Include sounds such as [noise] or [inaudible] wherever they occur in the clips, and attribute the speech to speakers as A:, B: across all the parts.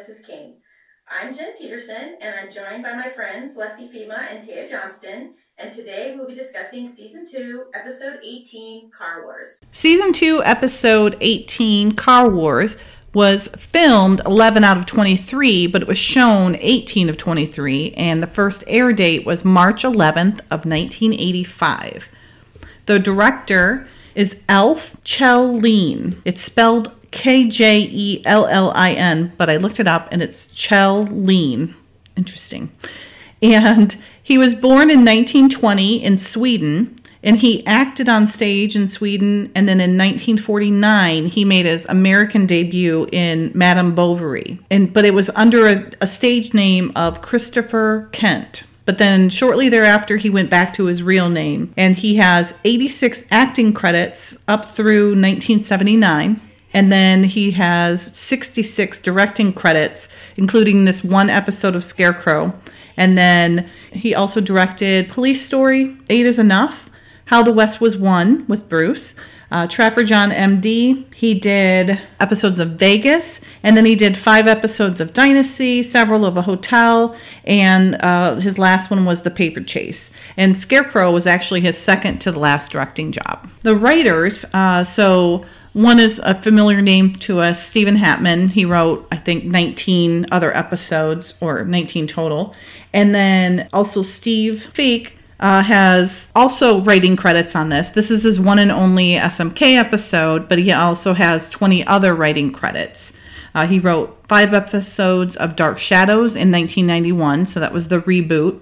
A: Mrs. King. I'm Jen Peterson, and I'm joined by my friends Lexi Fema and Taya Johnston. And today we'll be discussing season two, episode 18, Car Wars.
B: Season 2, episode 18, Car Wars, was filmed 11 out of 23, but it was shown 18 of 23, and the first air date was March 11th of 1985. The director is Alf Chellin. It's spelled K J E L L I N, but I looked it up and it's Chellin. Interesting. And he was born in 1920 in Sweden, and he acted on stage in Sweden. And then in 1949, he made his American debut in Madame Bovary, and but it was under a, a stage name of Christopher Kent. But then shortly thereafter, he went back to his real name, and he has 86 acting credits up through 1979. And then he has 66 directing credits, including this one episode of Scarecrow. And then he also directed Police Story, Eight is Enough, How the West Was Won with Bruce, uh, Trapper John MD. He did episodes of Vegas, and then he did five episodes of Dynasty, several of A Hotel, and uh, his last one was The Paper Chase. And Scarecrow was actually his second to the last directing job. The writers, uh, so one is a familiar name to us, Stephen Hattman. He wrote, I think, 19 other episodes, or 19 total. And then also Steve Feke uh, has also writing credits on this. This is his one and only SMK episode, but he also has 20 other writing credits. Uh, he wrote five episodes of Dark Shadows in 1991, so that was the reboot,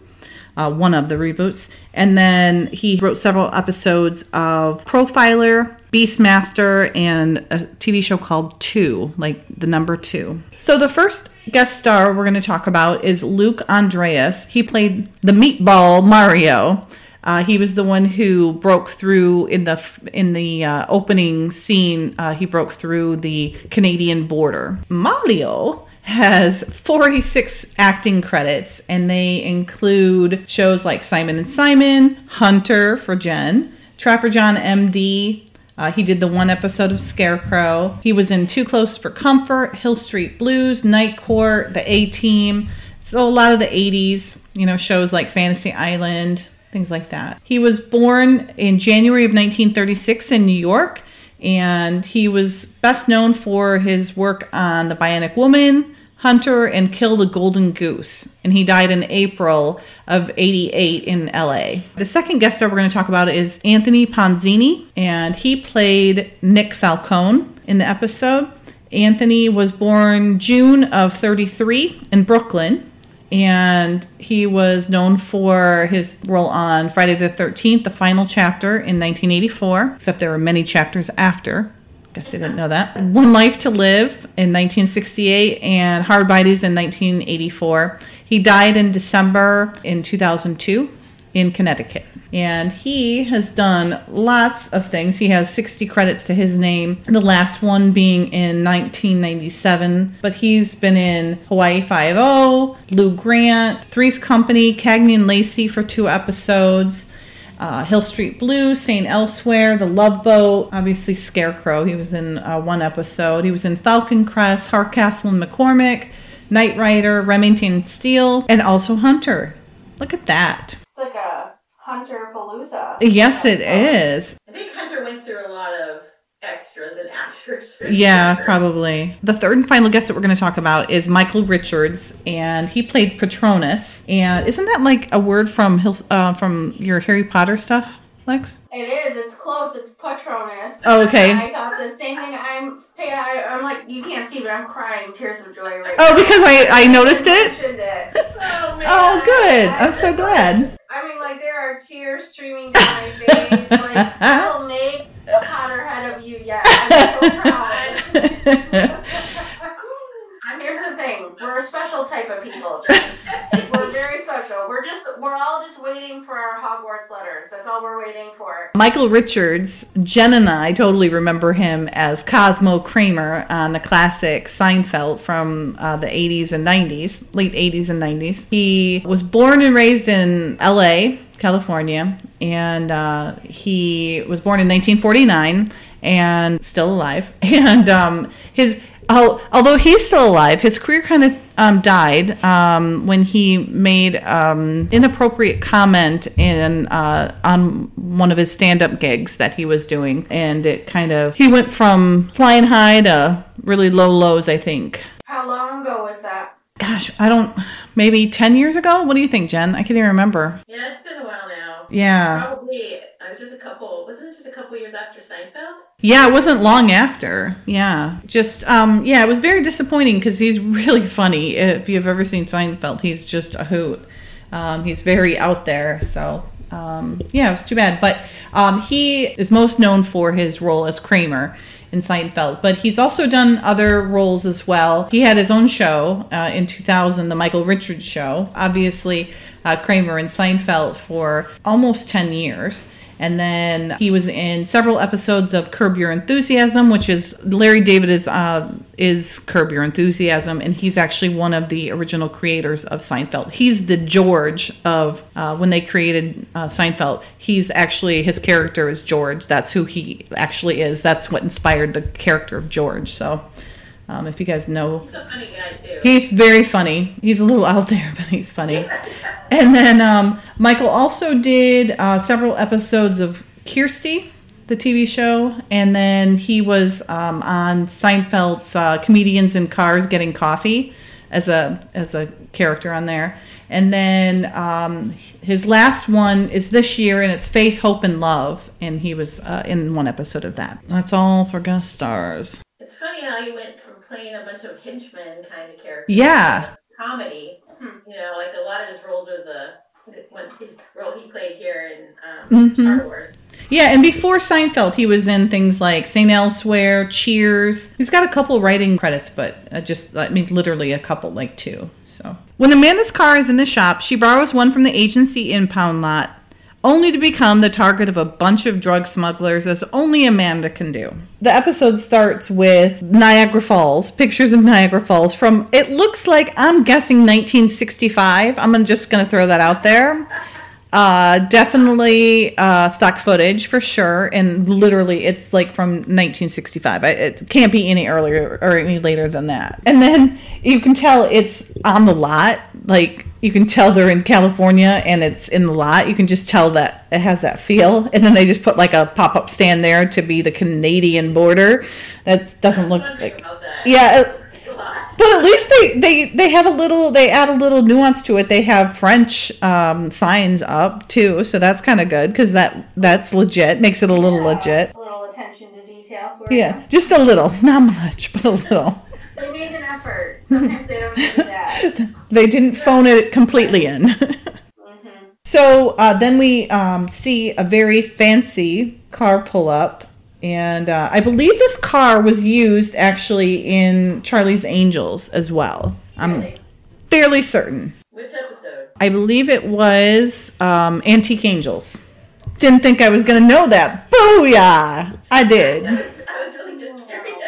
B: uh, one of the reboots. And then he wrote several episodes of Profiler, Beastmaster, and a TV show called Two, like the number two. So the first guest star we're going to talk about is Luke Andreas. He played the meatball Mario. Uh, he was the one who broke through in the in the uh, opening scene. Uh, he broke through the Canadian border. Mario has 46 acting credits, and they include shows like Simon and Simon, Hunter for Jen, Trapper John MD, uh, he did the one episode of Scarecrow. He was in Too Close for Comfort, Hill Street Blues, Night Court, The A Team. So a lot of the 80s, you know, shows like Fantasy Island, things like that. He was born in January of 1936 in New York, and he was best known for his work on The Bionic Woman, Hunter, and Kill the Golden Goose. And he died in April of 88 in LA. The second guest star we're going to talk about is Anthony Ponzini, and he played Nick Falcone in the episode. Anthony was born June of 33 in Brooklyn, and he was known for his role on Friday the 13th, the final chapter in 1984, except there were many chapters after. Guess they didn't know that. One Life to Live in 1968 and Hard Bodies in 1984. He died in December in 2002 in Connecticut. And he has done lots of things. He has 60 credits to his name, the last one being in 1997. But he's been in Hawaii Five-O, Lou Grant, Three's Company, Cagney and Lacey for two episodes. Uh, Hill Street Blues, St. Elsewhere, The Love Boat, obviously Scarecrow. He was in uh, one episode. He was in Falcon Crest, Hardcastle and McCormick, Knight Rider, Remington Steele, and also Hunter. Look at that.
C: It's like a Hunter Palooza.
B: Yes, it is.
A: I think Hunter went through a lot of extras and actors.
B: Yeah,
A: sure.
B: probably. The third and final guest that we're going to talk about is Michael Richards, and he played Patronus. And isn't that like a word from Hills, uh, from your Harry Potter stuff, Lex?
C: It is. It's close. It's Patronus.
B: Oh, okay.
C: I thought the same thing. I'm. Yeah, I, I'm like you can't see, but I'm crying tears of joy right now.
B: Oh,
C: now.
B: because I I noticed it.
C: It. [laughs] Oh man.
B: Oh, good.
C: I-
B: I'm so glad.
C: I mean, like there are tears streaming down my face. Like [laughs] I will Potterhead of you yet. I'm so [laughs] proud. And here's the thing: we're a special type of people. We're very special. We're just we're all just waiting for our Hogwarts letters. That's all we're waiting for.
B: Michael Richards, Jen and I totally remember him as Cosmo Kramer on the classic Seinfeld from uh, the 80s and 90s, late 80s and 90s. He was born and raised in LA, California, and uh, he was born in 1949 and still alive. [laughs] And um, his although he's still alive, his career kind of um, died um, when he made um, inappropriate comment in uh, on one of his stand-up gigs that he was doing, and it kind of he went from flying high to really low lows. I think.
C: How long ago was that?
B: Gosh, I don't. Maybe ten years ago. What do you think, Jen? I can't even remember.
A: Yeah, it's been a while now.
B: Yeah.
A: Probably, I was just a couple, wasn't it just a couple years after Seinfeld?
B: Yeah, it wasn't long after. Yeah, just um, yeah, it was very disappointing because he's really [laughs] funny. If you've ever seen Seinfeld, he's just a hoot. Um, he's very out there. So um, yeah, it was too bad. But um, he is most known for his role as Kramer in Seinfeld, but he's also done other roles as well. He had his own show uh, in 2000, The Michael Richards Show. Obviously, uh, Kramer in Seinfeld for almost 10 years. And then he was in several episodes of Curb Your Enthusiasm, which is Larry David is uh, is Curb Your Enthusiasm, and he's actually one of the original creators of Seinfeld. He's the George of uh, when they created uh, Seinfeld. He's actually his character is George. That's who he actually is. That's what inspired the character of George. So. Um, if you guys know
A: He's a funny guy, too.
B: He's very funny. He's a little out there, [laughs] but he's funny. and then um, Michael also did uh, several episodes of Kirstie, the TV show, and then he was um, on Seinfeld's uh, Comedians in Cars Getting Coffee as a as a character on there. And then um, his last one is this year, and it's Faith, Hope, and Love, and he was uh, in one episode of that. That's all for guest stars.
A: It's funny how you went playing a bunch of henchmen kind of characters.
B: Yeah.
A: Comedy. You know, like a lot of his roles are the, one role he played here in um,
B: Mhm.
A: Star Wars.
B: Yeah, and before Seinfeld, he was in things like St. Elsewhere, Cheers. He's got a couple writing credits, but uh, just, I mean, literally a couple, like two. So when Amanda's car is in the shop, she borrows one from the agency impound lot, only to become the target of a bunch of drug smugglers, as only Amanda can do. The episode starts with Niagara Falls, pictures of Niagara Falls from, it looks like, I'm guessing 1965. I'm just going to throw that out there. Uh, definitely uh, stock footage for sure, and literally it's like from 1965. I, it can't be any earlier or any later than that. And then you can tell it's on the lot. Like you can tell they're in California and it's in the lot. You can just tell that it has that feel. And then they just put like a pop up stand there to be the Canadian border. That doesn't look like
A: that.
B: yeah. it- but at least they, they, they have a little they add a little nuance to it. They have French um, signs up too, so that's kind of good because that that's legit makes it a little legit.
C: A little attention to detail for
B: Yeah, just a little, not much, but a little.
C: They made an effort. Sometimes they don't do that. [laughs]
B: They didn't phone it completely in. [laughs]
C: hmm
B: so uh, then we um, see a very fancy car pull up. And uh, I believe this car was used actually in Charlie's Angels as well. I'm
A: Really?
B: fairly certain.
A: Which episode?
B: I believe it was um, Antique Angels. Didn't think I was going to know that. Booyah! I
A: I
B: did.
A: was, I was really just curious.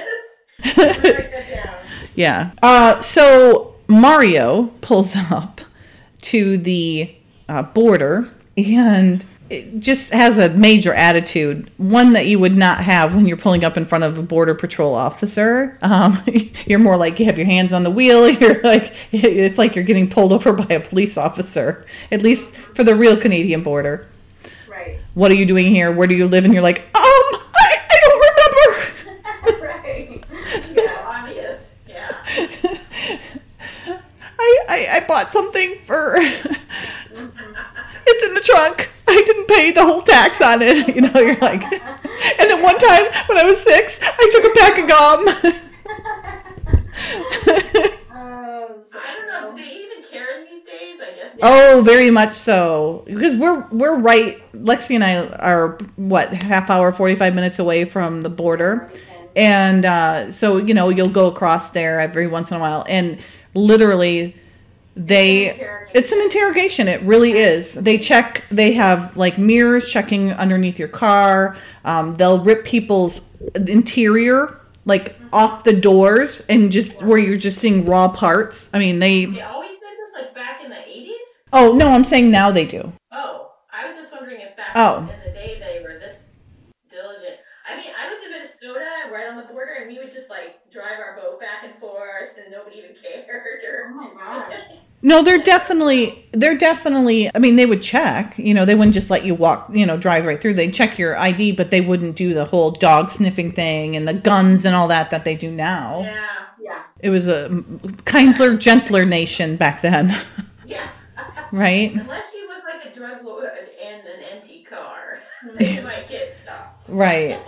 A: [laughs] I'm gonna write that down.
B: yeah. Uh, so Mario pulls [laughs] up to the uh, border and it just has a major attitude, one that you would not have when you're pulling up in front of a border patrol officer. Um, [laughs] you're more like you have your hands on the wheel. [laughs] You're like it's like you're getting pulled over by a police officer, at least for the real Canadian border.
C: Right.
B: What are you doing here? Where do you live? And you're like, um, I, I don't remember.
C: right.
A: Yeah, obvious. Yeah.
B: I, I, bought something for. it's in the trunk. I didn't pay the whole tax on it. [laughs] You know, you're like. And then one time when I was six, I took a pack of gum.
C: Oh, so
A: I don't know. Do they even care in these days? I guess.
B: Oh, very much so. Because we're we're right. Lexi and I are what half hour, forty five minutes away from the border. and uh, so you know you'll go across there every once in a while and literally they it's an interrogation it really is they check they have like mirrors checking underneath your car um, they'll rip people's interior like off the doors and just where you're just seeing raw parts i mean they
A: They always did this like back in the 80s?
B: oh no i'm saying now they do
A: Oh, I was just wondering if back
B: Oh.
A: in the day they were this diligent. I mean, I lived in Minnesota right on the border and we would just drive our boat back and forth, and nobody even cared.
C: Or, Oh my gosh.
B: No, they're definitely they're definitely I mean they would check, you know, they wouldn't just let you walk, you know, drive right through. They'd check your ID, but they wouldn't do the whole dog sniffing thing and the guns and all that that they do now.
A: Yeah.
C: Yeah.
B: It was a kinder, gentler nation back then,
A: Yeah. [laughs]
B: right?
A: Unless you look like a drug lord in an empty car, then [laughs] you might get stopped.
B: Right.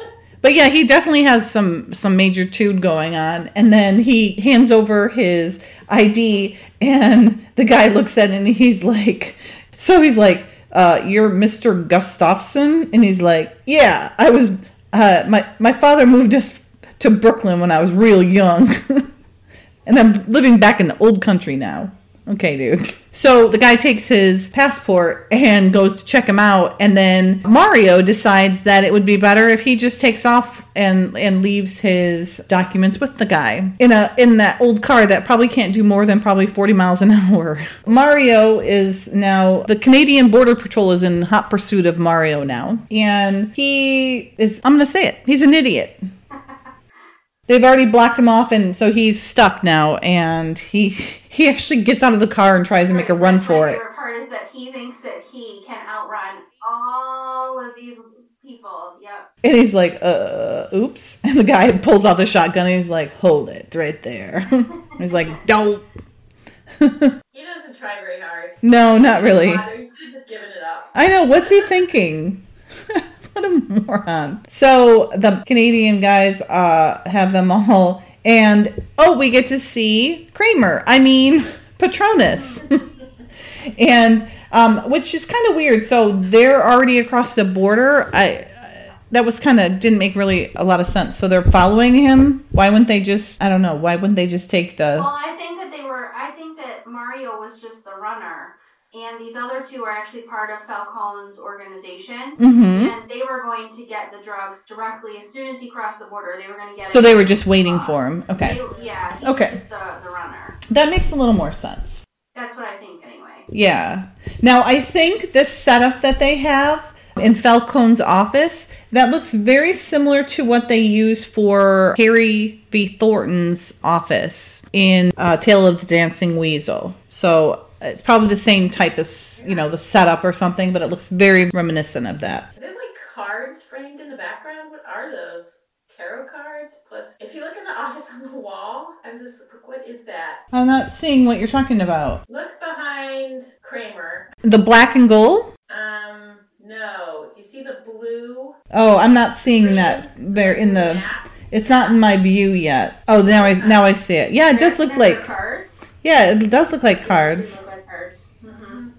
B: But yeah, he definitely has some some major tude going on. And then he hands over his ID and the guy looks at it and he's like so he's like, uh, you're Mr. Gustafson? And he's like, Yeah, I was uh my my father moved us to Brooklyn when I was real young. [laughs] and I'm living back in the old country now. Okay, dude. So the guy takes his passport and goes to check him out, and then Mario decides that it would be better if he just takes off and and leaves his documents with the guy in a in that old car that probably can't do more than probably 40 miles an [laughs] hour. Mario is now the Canadian Border Patrol is in hot pursuit of Mario now, and he is I'm going to say it. He's an idiot. [laughs] They've already blocked him off, and so he's stuck now. And he he actually gets out of the car and tries to make a run for it.
C: favorite part is that he thinks that he can outrun all of these people. Yep.
B: And he's like, "Uh, oops!" [laughs] And the guy pulls out the shotgun, and he's like, "Hold it, right there." [laughs] he's like, "Don't." [laughs]
A: He doesn't try very hard.
B: no, not really.
A: You should have just given it up.
B: I know. What's he thinking? what a moron. So the Canadian guys uh, have them all, and oh, we get to see Kramer. I mean, [laughs] Patronus. [laughs] and um, which is kind of weird. So they're already across the border. I that was kind of didn't make really a lot of sense. So they're following him. Why wouldn't they just? I don't know. Why wouldn't they just take the?
C: Well, I think that they were. I think that Mario was just the runner, and these other two are actually part of Falcone's organization.
B: hmm
C: And they were going to get the drugs directly as soon as he crossed the border. They were going to get.
B: So they were just waiting for him. Okay,
C: They- yeah.
B: Okay.
C: The, the runner.
B: that makes a little more sense.
C: That's what I think, anyway.
B: Yeah. Now I think this setup that they have in Falcone's office that looks very similar to what they use for Harry B. Thornton's office in uh, Tale of the Dancing Weasel. So it's probably the same type of s- you know the setup or something, but it looks very reminiscent of that.
A: Are there like cards framed in the background? What are those? Tarot cards? Plus, if you look in the [laughs] office on the wall, I'm just like, what is that?
B: I'm not seeing what you're talking about.
A: Look behind Kramer.
B: The black and gold.
A: Um, no. Do you see the blue?
B: Oh, I'm not seeing that there in the.
A: map?
B: It's not in my view yet. Oh, now I now I see it. Yeah, it does look like
C: cards.
B: yeah, it does look
C: look like cards.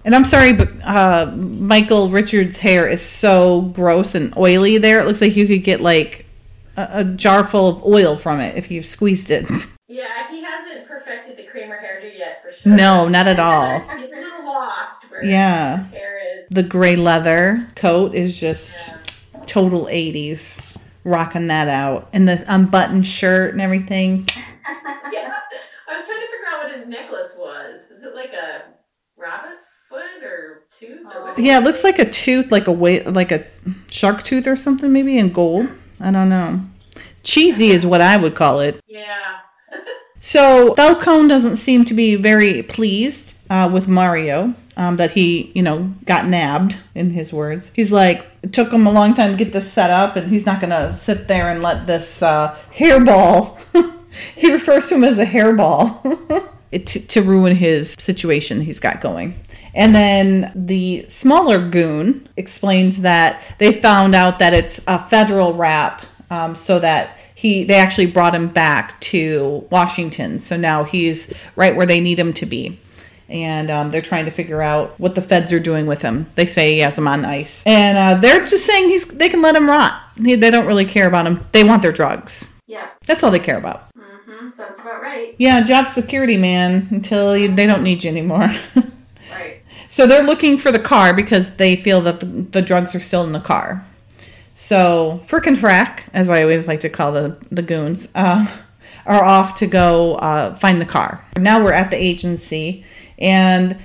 B: And I'm sorry, but uh, Michael Richards' hair is so gross and oily. There, it looks like you could get like a, a jar full of oil from it if you squeezed it. [laughs]
A: Yeah, he hasn't perfected the Kramer hairdo yet, for sure.
B: no, not at all. [laughs]
A: He's a little lost where
B: Yeah.
A: his hair is.
B: The gray leather coat is just
A: Yeah.
B: total 80s. Rocking that out, and the unbuttoned shirt and everything. [laughs]
A: Yeah. I was trying to figure out what his necklace was. Is it like a or tooth?
B: Yeah, it looks like a tooth, like a wa- like a shark tooth or something, maybe in gold. I don't know. Cheesy is what I would call it.
A: Yeah. [laughs]
B: So Falcone doesn't seem to be very pleased uh, with Mario um, that he, you know, got nabbed. In his words, he's like, it took him a long time to get this set up, and he's not gonna sit there and let this uh, hairball. [laughs] he refers to him as a hairball. [laughs] it, to, to ruin his situation he's got going. And then the smaller goon explains that they found out that it's a federal rap, um, so that he they actually brought him back to Washington. So now he's right where they need him to be. And um, they're trying to figure out what the feds are doing with him. They say he has him on ice, and uh, they're just saying he's they can let him rot. They don't really care about him. They want their drugs.
C: Yeah.
B: That's all they care about.
C: hmm Sounds about right.
B: Yeah, job security, man. Until you, they don't need you anymore. [laughs] So they're looking for the car because they feel that the, the drugs are still in the car. So Frick and Frack, as I always like to call the the goons, uh, [laughs] are off to go uh, find the car. Now we're at the agency, and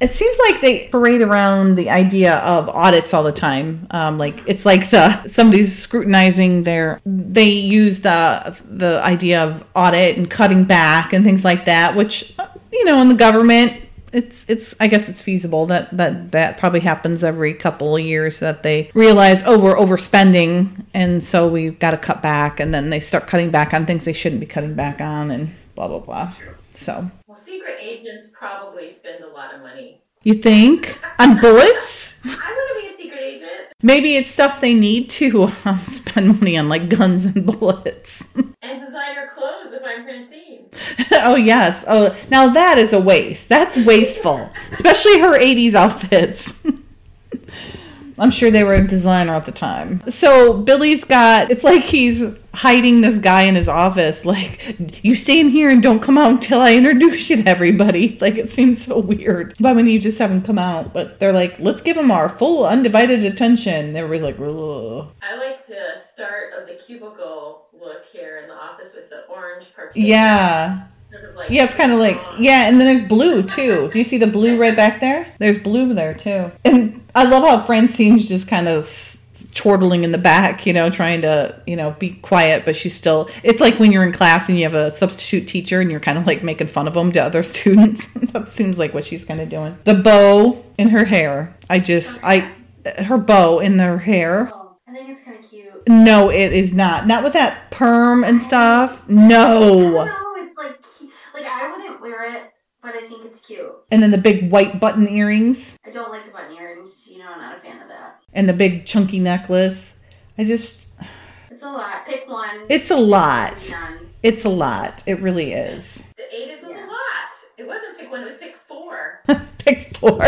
B: it seems like they parade around the idea of audits all the time. Um, like it's like the somebody's scrutinizing their. They use the the idea of audit and cutting back and things like that, which uh, you know, in the government, it's it's I guess it's feasible that that that probably happens every couple of years that they realize oh we're overspending and so we've got to cut back and then they start cutting back on things they shouldn't be cutting back on and blah blah blah. So
A: Well, secret agents probably spend a lot of money.
B: you think on bullets? [laughs]
A: I want to be a secret agent.
B: Maybe it's stuff they need to [laughs] um, spend money on, like guns and bullets. [laughs]
A: And designer clothes if I'm Francine. [laughs]
B: oh yes. Oh, now that is a waste. That's wasteful, especially her '80s outfits. [laughs] I'm sure they were a designer at the time. So Billy's got it's like he's hiding this guy in his office, like, you stay in here and don't come out until I introduce you to everybody. [laughs] Like it seems so weird. Why wouldn't you just have him come out? But they're like, let's give him our full undivided attention. They were like, Ugh.
A: I like the start of the cubicle look here in the office with the orange partition.
B: Yeah.
A: Sort of like
B: Yeah, it's kind of like yeah, and then there's blue too. Do you see the blue right back there? There's blue there too. And I love how Francine's just kind of chortling in the back, you know, trying to you know be quiet, but she's still. It's like when you're in class and you have a substitute teacher and you're kind of like making fun of them to other [laughs] students. that seems like what she's kind of doing. The bow in her hair. I just I her bow in her hair.
C: Oh, I think it's kind of cute.
B: No, it is not. Not with that perm and stuff.
C: I
B: No.
C: It's like like I wouldn't wear it, but I think it's cute.
B: And then the big white button earrings.
C: I don't like the button earrings. You know, I'm not a fan of that.
B: and the big chunky necklace. I just,
C: It's a lot. Pick one.
B: it's a lot.
C: None.
B: It's a lot. It really is.
A: The 80s was
C: Yeah.
A: a lot. It wasn't pick one, it was pick four. [laughs]
B: Pick four.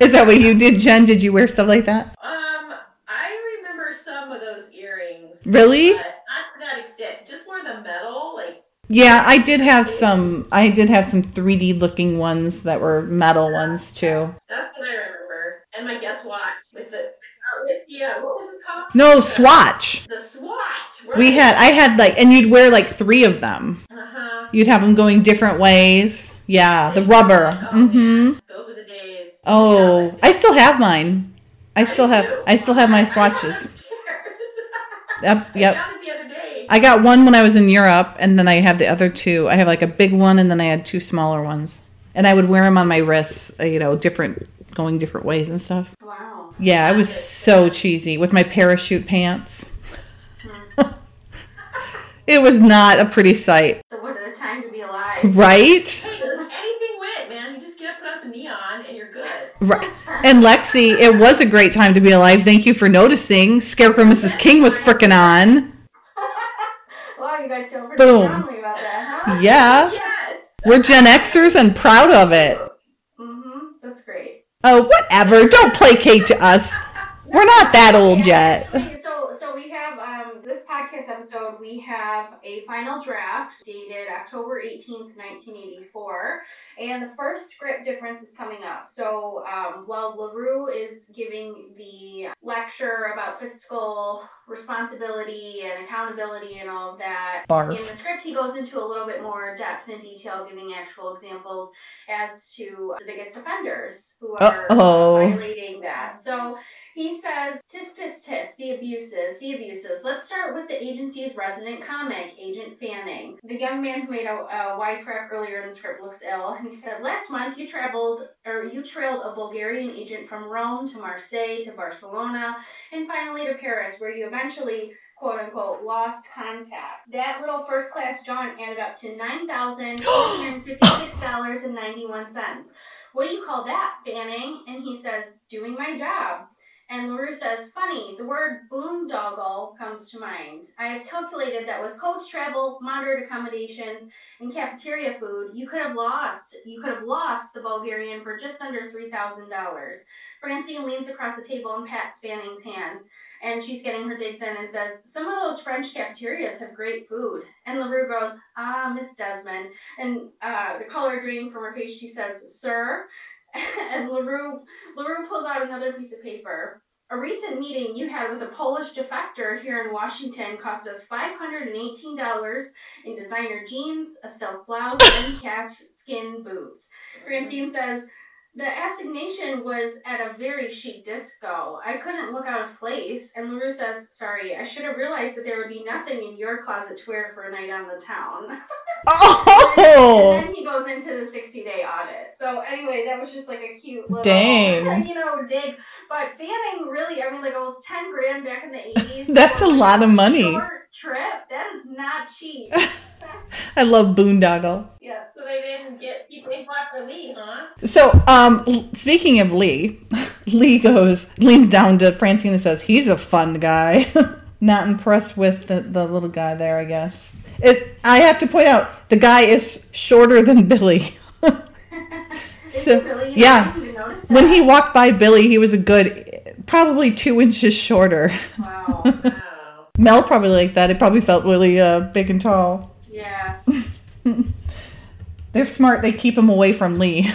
B: Is that what you did, Jen? Did you wear stuff like that?
A: Um, I remember some of those earrings.
B: Really?
A: But not to that extent. Just more the metal, like
B: Yeah, I did have some. I did have some 3D looking ones that were metal ones too.
A: that's what I remember. And my guess watch with the uh, with the uh, what was it called?
B: No, swatch.
A: The swatch. Right.
B: We had. I had like, and you'd wear like three of them.
A: Uh huh.
B: You'd have them going different ways. Yeah, the rubber. Mm-hmm.
A: Those were the days.
B: Oh,
A: Yeah,
B: I still have mine. I still
A: do
B: have.
A: too.
B: I still have my
A: I- I have them
B: swatches. Yep.
A: I
B: Yep.
A: it the other day.
B: I got one when I was in Europe, and then I have the other two. I have like a big one, and then I had two smaller ones. And I would wear them on my wrists, uh, you know, different, going different ways and stuff.
C: Wow.
B: Yeah, I was so cheesy with my parachute pants. [laughs] it was not a pretty sight, [laughs]
C: So what a time to be alive.
B: right?
A: Hey, anything went, man. You just get up, put on some neon, and you're good.
B: Right. And Lexi, it was a great time to be alive. Thank you for noticing. Scarecrow Mrs. King was frickin' on. [laughs]
C: wow, you guys feel pretty
B: Boom.
C: strongly about that, huh?
B: Yeah.
A: Yes.
B: We're Gen Xers and proud of it.
C: Mm-hmm. That's great.
B: Oh, whatever. Don't placate to us. We're not that old yet.
C: Okay, so so we have um this podcast episode we have a final draft dated October 18th, 1984. And the first script difference is coming up. So um, while LaRue is giving the lecture about fiscal responsibility and accountability and all of that, in the script, he goes into a little bit more depth and detail, giving actual examples as to the biggest offenders who are
B: Uh-oh.
C: violating that. So he says, tis, tis, tis, the abuses, the abuses. Let's start with the agency's resident comic, Agent Fanning. The young man who made a, a wisecrack earlier in the script looks ill, and he said, last month you traveled, or you trailed a Bulgarian agent from Rome to Marseille to Barcelona, and finally to Paris, where you eventually quote unquote lost contact. That little first class jaunt added up to nine thousand fifty six dollars and ninety one cents. What do you call that, Banning? And he says, doing my job. And LaRue says, funny, the word boondoggle comes to mind. I have calculated that with coach travel, moderate accommodations, and cafeteria food, you could have lost, you could have lost the Bulgarian for just under $3,000. Francine leans across the table and pats Fanning's hand and she's getting her digs in and says, Some of those French cafeterias have great food. And LaRue goes, Ah, Miss Desmond. And uh, the color draining from her face, she says, Sir. And LaRue, LaRue pulls out another piece of paper. A recent meeting you had with a Polish defector here in Washington cost us $518 in designer jeans, a silk blouse, and [laughs] calf skin boots. Francine says, the assignation was at a very chic disco. I couldn't look out of place, and LaRue says, Sorry, I should have realized that there would be nothing in your closet to wear for a night on the town. [laughs]
B: Oh,
C: and then he goes into the 60 day audit. So, anyway, that was just like a cute little,
B: Dang.
C: you know, dig. But Fanning really, I mean, like almost 10 grand back in the 80s. [laughs]
B: That's a lot of money.
C: Short trip. That is not cheap. [laughs]
B: I love boondoggle.
C: yeah.
A: So they didn't get people they for Lee, huh?
B: So, um, speaking of Lee, [laughs] Lee goes, leans down to Francine and says, he's a fun guy. Not impressed with the, the little guy there, I guess. It, I have to point out, the guy is shorter than Billy. [laughs]
C: Is
B: So,
C: really?
B: Yeah.
C: didn't even notice
B: when he walked by Billy, he was a good, probably two inches shorter.
C: Wow. [laughs]
A: Wow.
B: Mel probably liked that. It probably felt really uh, big and tall.
C: Yeah. [laughs]
B: They're smart. They keep him away from Lee.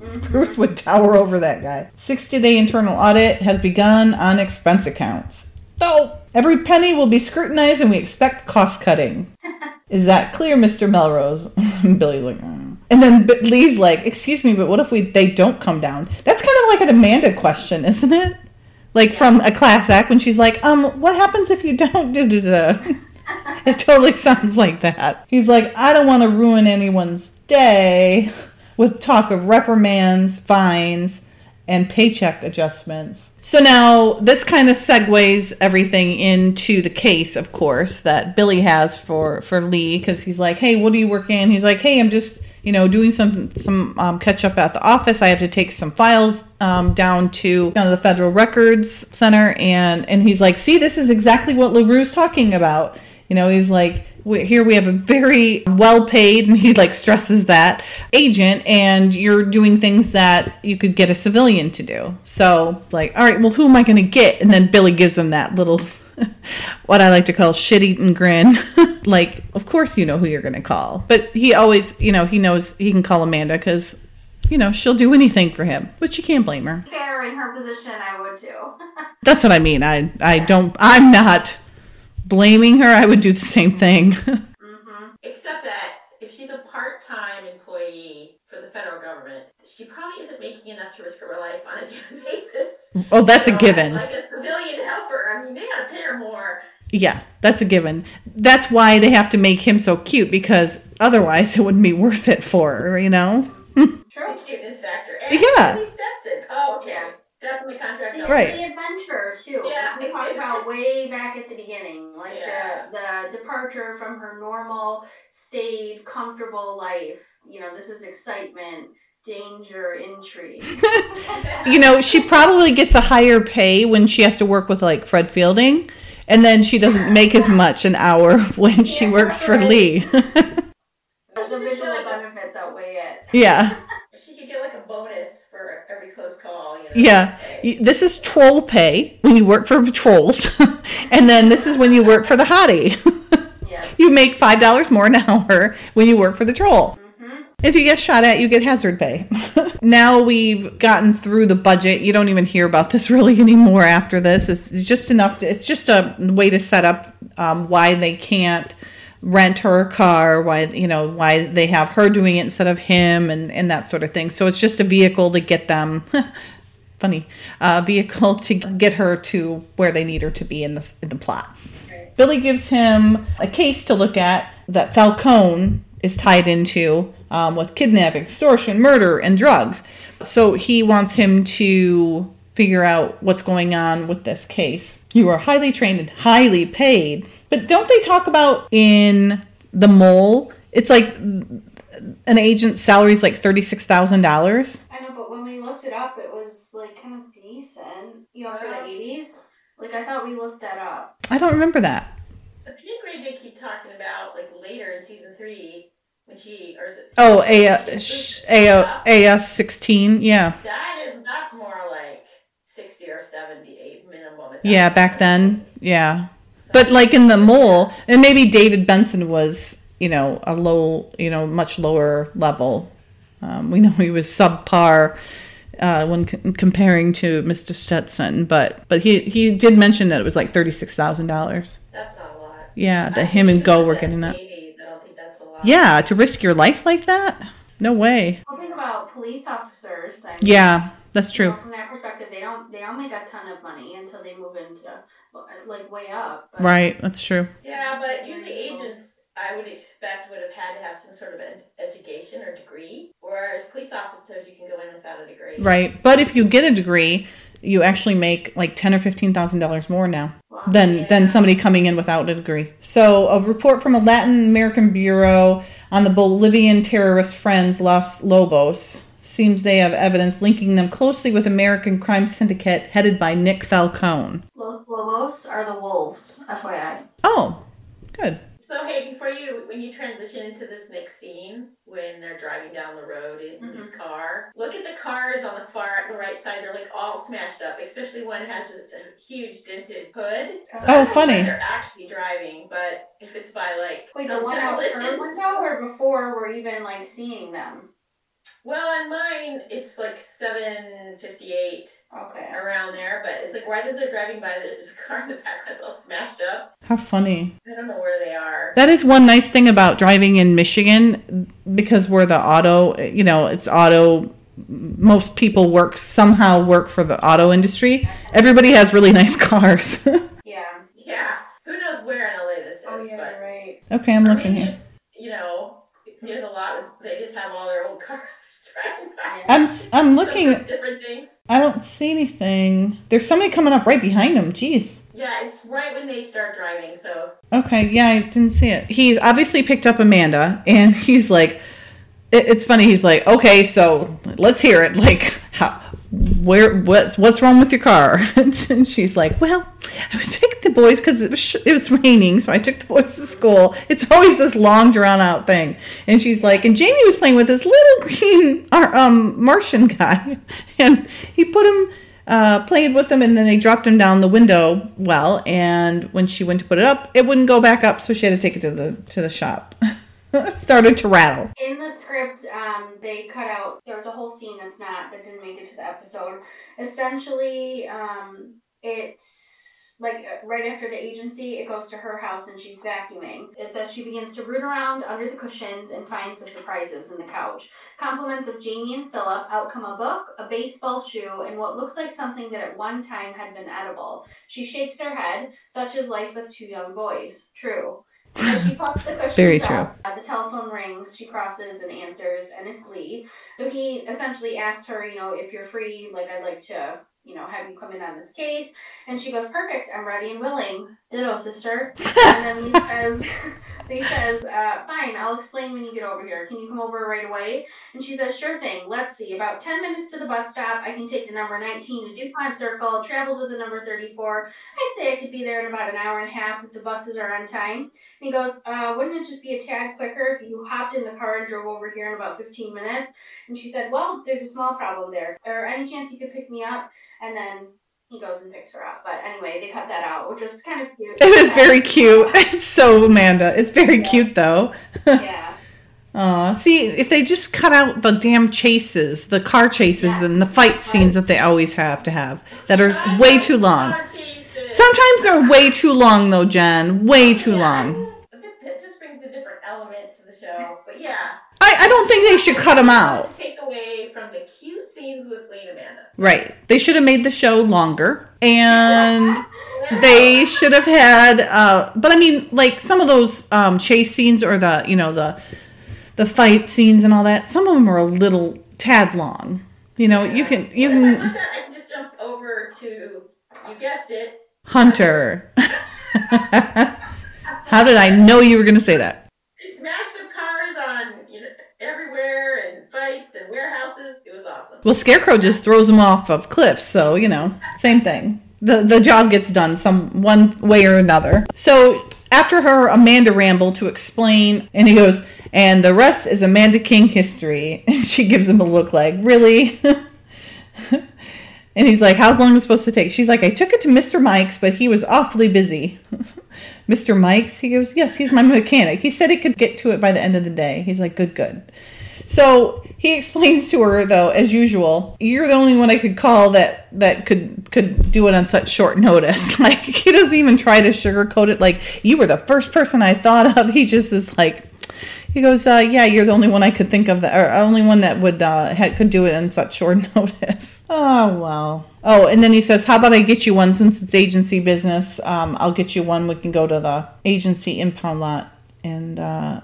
C: Mhm.
B: Bruce would tower over that guy. 60 day internal audit has begun on expense accounts. So, every penny will be scrutinized and we expect cost cutting. Is that clear, Mr. Melrose? [laughs] Billy's like, "Mm." and then Lee's like, excuse me, but what if we they don't come down? That's kind of like an Amanda question, isn't it? Like from a class act when she's like, um, what happens if you don't [laughs] do It totally sounds like that. He's like, I don't want to ruin anyone's day with talk of reprimands, fines, and paycheck adjustments. So now this kind of segues everything into the case, of course, that Billy has for for Lee because he's like, "Hey, what are you working?" He's like, "Hey, I'm just." You know, doing some some um, catch up at the office. I have to take some files um, down to down to the Federal Records Center, and and he's like, "See, this is exactly what Larue's talking about." You know, he's like, we, here we have a very well paid, and he like stresses that agent, and you're doing things that you could get a civilian to do. So it's like, all right, well, who am I going to get? And then Billy gives him that little, [laughs] what I like to call shit eating grin. [laughs] like, of course you know who you're going to call. But he always, you know, he knows he can call Amanda because, you know, she'll do anything for him, which you can't blame her.
C: Fair in her position, I would too. [laughs]
B: That's what I mean. I, I don't, I'm not blaming her. I would do the same thing. [laughs]
C: hmm
A: Except that if she's a part-time employee for the federal government, she probably isn't making enough to risk her life on a [laughs] daily basis.
B: oh, that's a
A: So,
B: given.
A: Like a civilian helper, I mean, they gotta pay her more.
B: Yeah, that's a given. That's why they have to make him so cute because otherwise it wouldn't be worth it for her, you know? [laughs]
C: True.
A: The cuteness factor. And
B: Yeah.
A: Lee Stetson. Oh, okay. Definitely contract
C: The.
B: Right.
C: the adventure too.
A: Yeah.
C: We talked about way back at the beginning, like
A: Yeah.
C: the the departure from her normal, staid, comfortable life. You know, this is excitement, danger, intrigue. [laughs]
B: You know, she probably gets a higher pay when she has to work with like Fred Fielding, and then she doesn't make as much an hour [laughs] when she
C: Yeah,
B: works for
C: right.
B: Lee. [laughs]
C: the
A: just
C: visual benefits outweigh it.
B: yeah.
A: She could get like a bonus for every close call, you know.
B: Yeah.
A: Okay.
B: This is troll pay when you work for patrols, [laughs] and then this is when you work for the hottie. [laughs]
C: Yeah.
B: you make $5 more an hour when you work for the troll.
C: hmm
B: If you get shot at, you get hazard pay. [laughs] now we've gotten through the budget. You don't even hear about this really anymore after this. It's just enough to, it's just a way to set up um, why they can't rent her a car, why, you know, why they have her doing it instead of him and, and that sort of thing. So it's just a vehicle to get them, [laughs] funny, a vehicle to get her to where they need her to be in the, in the plot.
C: Right.
B: Billy gives him a case to look at that Falcone is tied into um, with kidnapping, extortion, murder, and drugs. So he wants him to figure out what's going on with this case. You are highly trained and highly paid. But don't they talk about in The Mole? It's like an agent's salary is like $36,000.
C: I know, but when we looked it up, it was like kind of decent. You know, for the
A: um,
C: eighties. Like I thought we looked that up.
B: I don't remember that.
A: The pay grade they keep talking about, like later in season three, when she, or is it?
B: Oh, A,
A: season
B: sh-
A: three?
B: A, AS 16, yeah.
A: That is, that's more like sixty or seventy minimum. at
B: Yeah,
A: point.
B: back then. Yeah. But like in the mole, and maybe David Benson was, you know, a low, you know, much lower level. Um, we know he was subpar uh, when c- comparing to Mr. Stetson, but but he he did mention that it was like thirty six thousand dollars.
A: That's not a lot.
B: Yeah, that
A: I
B: him and Go were getting that.
A: 80s, I don't think that's a lot.
B: Yeah, to risk your life like that? No way.
C: Well, think about police officers. I mean,
B: Yeah, that's
C: you know,
B: true.
C: from that perspective, they don't they don't make a ton of money until they move into like way up. But
B: Right, that's true.
A: Yeah, but usually agents, I would expect, would have had to have some sort of an education or degree, whereas police officers, you can go in without a degree.
B: Right. But if you get a degree, you actually make like ten or fifteen thousand dollars more now
C: well,
B: than
C: yeah.
B: than somebody coming in without a degree. So a report from a Latin American bureau on the Bolivian terrorist friends Los Lobos seems they have evidence linking them closely with American crime syndicate headed by Nick Falcone.
C: Los Lobos are the wolves, FYI.
B: Oh, good.
A: So hey, before you when you transition into this next scene, when they're driving down the road in
C: Mhm.
A: his car, look at the cars on the far the right side. They're like all smashed up, especially one has this a huge dented hood. So I
B: Oh,
A: don't
B: funny.
A: where They're actually driving, but if it's by like
C: Wait,
A: some
C: the one out
A: demolition-
C: her window or before we're even like seeing them?
A: Well, on mine it's like seven fifty eight
C: Okay.
A: around there, but it's like right as they're driving by, there's a car in the background that's all smashed up.
B: How funny.
A: I don't know where they are.
B: That is one nice thing about driving in Michigan because we're the auto, you know, it's auto. Most people work somehow work for the auto industry. Everybody has really nice [laughs] cars.
C: Yeah.
A: Yeah, who knows where in LA this oh, is?
C: Oh yeah,
A: but
C: you're right.
B: okay, I'm looking
A: maybe
B: here.
A: it's you know near the lot. They just have all their old [laughs] cars driving by.
B: I'm I'm looking.
A: Some different things.
B: I don't see anything. There's somebody coming up right behind him. Jeez.
A: Yeah, it's right when they start driving. So
B: Okay, yeah, I didn't see it. He's obviously picked up Amanda, and [laughs] he's like, it, it's funny. He's like, okay, so let's hear it. Like, how, where, what's, what's wrong with your car? [laughs] and she's like, well, I was taking the boys because it was sh- it was raining, so I took the boys to school. It's always this long, drawn out thing. And she's like, and Jamie was playing with this little [laughs] green um, Martian guy, [laughs] and he put him uh, played with them, and then they dropped him down the window well. And when she went to put it up, it wouldn't go back up, so she had to take it to the to the shop. [laughs] started to rattle.
C: In the script, um, they cut out. There was a whole scene that's not that didn't make it to the episode. Essentially, um, it's like uh, right after the agency, it goes to her house and she's vacuuming. It says she begins to root around under the cushions and finds the surprises in the couch. Compliments of Jamie and Philip outcome a book, a baseball shoe, and what looks like something that at one time had been edible. She shakes her head, such is life with two young boys. True. She pops the cushions
B: Very
C: up. Uh, the telephone rings. She crosses and answers, and it's Lee. So he essentially asks her, you know, if you're free, like I'd like to, you know, have you come in on this case. And she goes, perfect. I'm ready and willing. Ditto, sister. [laughs] and then Lee says, [laughs] Lee says, uh, fine. I'll explain when you get over here. Can you come over right away? And she says, sure thing. Let's see. About 10 minutes to the bus stop. I can take the number 19 to DuPont Circle, travel to the number 34. I'd say I could be there in about an hour and a half if the buses are on time. And he goes, uh, wouldn't it just be a tad quicker if you hopped in the car and drove over here in about 15 minutes? And she said, well, there's a small problem there. Or any chance you could pick me up? And then he goes and picks her up. But anyway, they cut that out, which is kind of cute. [laughs]
B: It is very cute. It's so Amanda. It's very cute though. [laughs]
C: yeah.
B: Aw, see, if they just cut out the damn chases, the car chases,
C: Yeah.
B: and the fight scenes that they always have to have, that are way too long. Sometimes they're way too long, though, Jen. Way too
A: Yeah,
B: long.
A: It just brings a different element to the show. But yeah.
B: I, I don't think they should cut them out.
A: Take away from the cute scenes with Lee and Amanda.
B: Right. They should have made the show longer, and [laughs] they should have had. Uh, but I mean, like some of those um, chase scenes or the you know the the fight scenes and all that. Some of them are a little tad long. You know, you can you
A: What if I
B: can
A: I can just jump over to, you guessed it,
B: Hunter. [laughs] How did I know you were going to say that?
A: they smashed up cars on you know everywhere and fights and warehouses. It was awesome.
B: Well, Scarecrow just throws them off of cliffs, so you know, same thing. The the job gets done some one way or another. So after her Amanda ramble to explain, and he goes, and the rest is Amanda King history. [laughs] And she gives him a look like, really? [laughs] and he's like, how long is it supposed to take? She's like, I took it to Mr. Mike's, but he was awfully busy. [laughs] Mr. Mike's? He goes, yes, he's my mechanic. He said he could get to it by the end of the day. He's like, good, good. So he explains to her, though, as usual, you're the only one I could call that that could could do it on such short notice. [laughs] Like he doesn't even try to sugarcoat it. Like you were the first person I thought of. [laughs] He just is like, He goes, uh, "Yeah, you're the only one I could think of that, or only one that would uh, ha- could do it in such short [laughs] notice." Oh well. Oh, and then he says, "How about I get you one since it's agency business? Um, I'll get you one. We can go to the agency impound lot." And uh,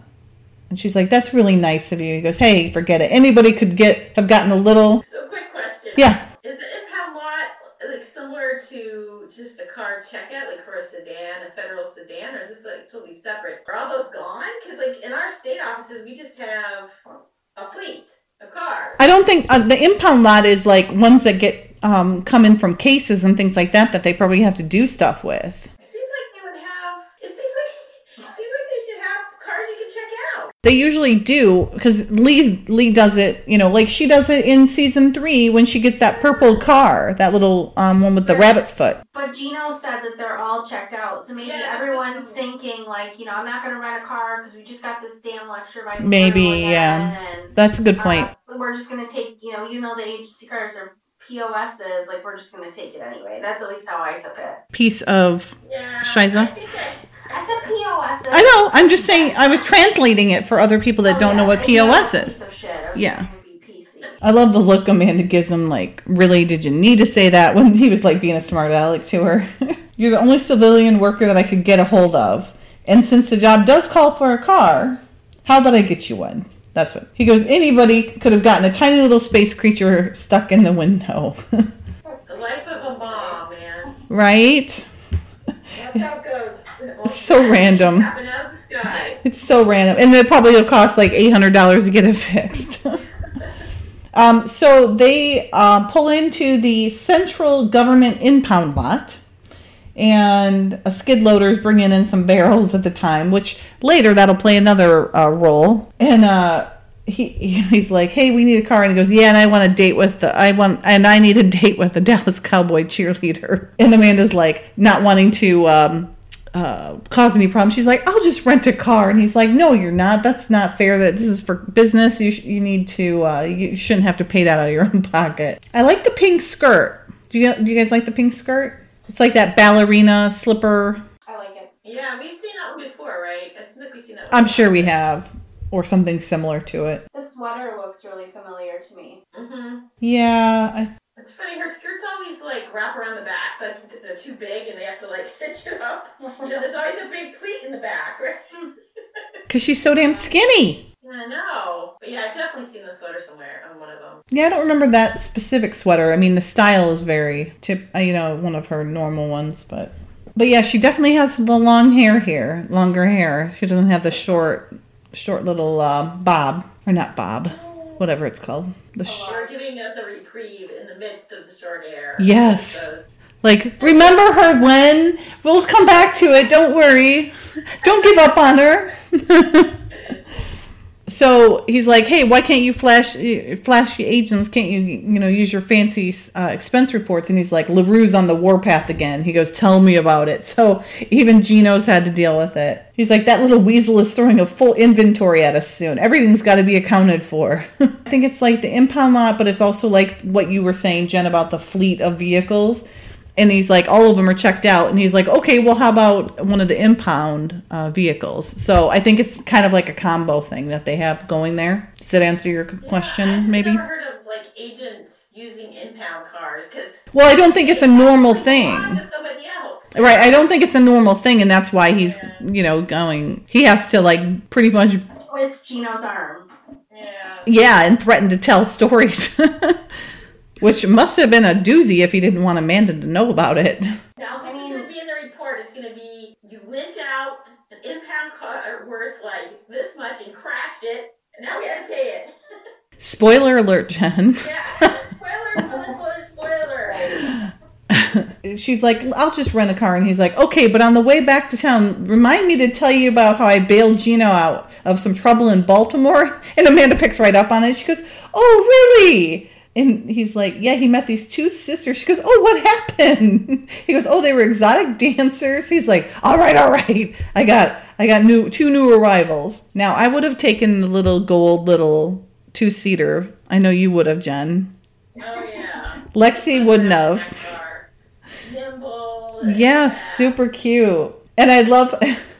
B: and she's like, "That's really nice of you." He goes, "Hey, forget it. Anybody could get have gotten a little."
A: So, quick question.
B: Yeah.
A: Is the impound lot like similar to just a car checkout, like for a sedan, a federal sedan, or is this like totally separate? Are all those gone? Because like in our state offices, we just have a fleet of cars.
B: I don't think uh, the impound lot is like ones that get um, come in from cases and things like that that they probably have to do stuff with.
A: It seems like they would have. It seems like it seems like they should have cars you can check out.
B: They usually do because Lee Lee does it. You know, like she does it in season three when she gets that purple car, that little um, one with the rabbit's foot.
C: But Gino said that they're all checked out, so maybe
A: Yeah.
C: everyone's thinking like, you know, I'm not gonna rent a car because we just got this damn lecture by
B: Maybe,
C: again,
B: yeah.
C: and,
B: That's a good point.
C: uh, we're just gonna take, you know, even though the agency cars are POSs, like we're just gonna take it anyway. That's at least how I took it.
B: Piece of
A: Yeah.
B: Shiza?
A: I think that.
C: I said POSs.
B: I know. I'm just saying. I was translating it for other people that
C: Oh,
B: don't know what POS is.
C: shit. I
B: Yeah.
C: trying to be PC.
B: I love the look Amanda gives him. Like, really, did you need to say that when he was like being a smart aleck to her? [laughs] You're the only civilian worker that I could get a hold of, and since the job does call for a car, how about I get you one? That's what he goes. Anybody could have gotten a tiny little space creature stuck in the window, [laughs]
A: The life of a bomb, man.
B: right?
A: That's how it goes. [laughs]
B: It's so random. It's so random, and it probably will cost like eight hundred dollars to get it [laughs] fixed. [laughs] um, so they uh, pull into the central government impound lot, and a skid loader is bringing in some barrels at the time, which later that'll play another uh, role. And uh, he he's like, "Hey, we need a car," and he goes, "Yeah, and I want a date with the I want and I need a date with the Dallas Cowboy cheerleader." And Amanda's like, not wanting to. Um, uh, cause any problems. She's like, I'll just rent a car, and he's like, No, you're not. That's not fair. That this is for business. You sh- you need to. Uh, you shouldn't have to pay that out of your [laughs] own pocket. I like the pink skirt. Do you do you guys like the pink skirt? It's like that ballerina slipper.
C: I like it.
A: Yeah, we've seen that one before, right? It's like we've seen that.
B: I'm sure we have, or something similar to it.
C: The sweater looks really familiar to me.
A: Mm-hmm.
B: Yeah, I,
A: It's funny. Her skirts always like wrap around the back, but they're too big, and they have to like [laughs] stitch it up. You know, there's always a big pleat in the back, right? [laughs]
B: because she's so damn skinny.
A: Yeah, I know. But yeah, I've definitely seen the sweater somewhere on one of them.
B: Yeah, I don't remember that specific sweater. I mean, the style is very tip, uh, you know, one of her normal ones, but but yeah, she definitely has the long hair here, longer hair. She doesn't have the short, short little uh, bob or not bob, whatever it's called. The oh, sh-
A: We're giving us a reprieve in the midst of the short hair.
B: Yes.
A: So-
B: like remember her when? We'll come back to it. Don't worry. Don't give up on her. [laughs] so he's like, "Hey, why can't you flash flash your agents? Can't you you know use your fancy uh, expense reports?" And he's like, "Larue's on the warpath again." He goes, "Tell me about it." [laughs] So even Gino's had to deal with it. He's like, "That little weasel is throwing a full inventory at us soon. Everything's got to be accounted for." [laughs] I think it's like the impound lot, but it's also like what you were saying, Jen, about the fleet of vehicles and he's like all of them are checked out. And he's like okay well how about one of the impound uh, vehicles? So i think it's kind of like a combo thing that they have going there. Does that answer your question
A: yeah, I've
B: maybe?
A: never heard of like agents using impound cars because
B: well i don't think it's a normal thing. right i don't think it's a normal thing and that's why he's you know going. He has to like pretty much
C: It's Gino's arm.
A: Yeah.
B: yeah and threaten to tell stories [laughs] which must have been a doozy if he didn't want amanda to know about it
A: Now this
C: I mean-
A: is gonna be in the report. It's gonna be you lent out an impound car worth like this much and crashed it, and now we had to pay it. [laughs]
B: spoiler alert jen
A: Yeah. spoiler, spoiler, spoiler, spoiler. [laughs]
B: she's like, I'll just rent a car. And he's like, okay, but on the way back to town, remind me to tell you about how I bailed Gino out of some trouble in Baltimore. And Amanda picks right up on it. She goes, oh, really? And he's like, yeah, he met these two sisters. She goes, oh, what happened? [laughs] He goes, oh, they were exotic dancers. He's like, all right, all right. I got, I got new, two new arrivals. Now, I would have taken the little gold little two seater. I know you would have, Jen.
A: Oh yeah.
B: Lexi wouldn't have.
A: Nimble.
B: Yeah, super cute. And I love [laughs]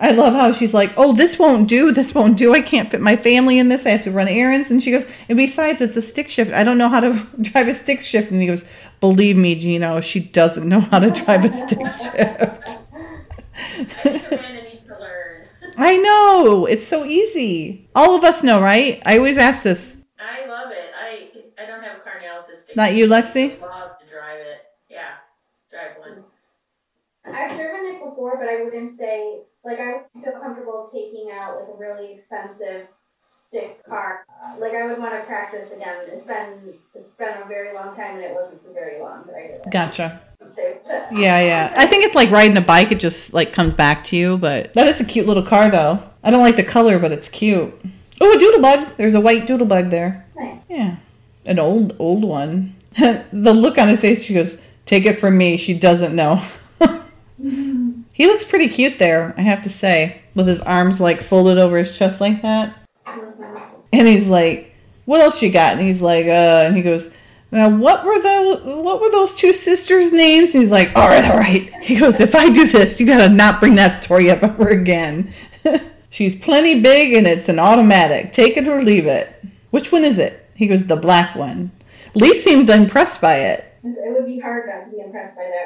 B: I love how she's like, "Oh, this won't do. This won't do. I can't fit my family in this. I have to run errands." And she goes, "And besides, it's a stick shift. I don't know how to [laughs] drive a stick shift." And he goes, "Believe me, Gino, she doesn't know how to drive a stick [laughs] shift."
A: I think Amanda needs to learn.
B: I know it's so easy. All of us know, right? I always ask this.
A: I love it. I I don't have a car now with this stick.
B: Not you, Lexi?
A: I love to drive it. Yeah, drive one.
C: I've driven it before, but I wouldn't say like I would feel comfortable taking out like a really expensive stick car. Uh, like I would want to practice again. It's been it's been a very long time, and it wasn't for very long that I did it.
B: Gotcha.
C: So, [laughs]
B: Yeah, yeah. I think it's like riding a bike. It just like comes back to you. But that is a cute little car, though. I don't like the color, but it's cute. Oh, a doodlebug. There's a white doodlebug there.
C: Nice.
B: Yeah, an old old one. [laughs] the look on his face. She goes, "Take it from me. She doesn't know." [laughs] he looks pretty cute there. I have to say, with his arms like folded over his chest like that.
C: Mhm.
B: And he's like, "What else you got?" And he's like, "Uh," and he goes, "Now, what were those? What were those two sisters' names?" And he's like, "All right, all right." [laughs] He goes, "If I do this, you gotta not bring that story up ever again." [laughs] She's plenty big, and it's an automatic. Take it or leave it. Which one is it? He goes, "The black one." Lee seemed impressed by it.
C: It would be hard not to be impressed by that.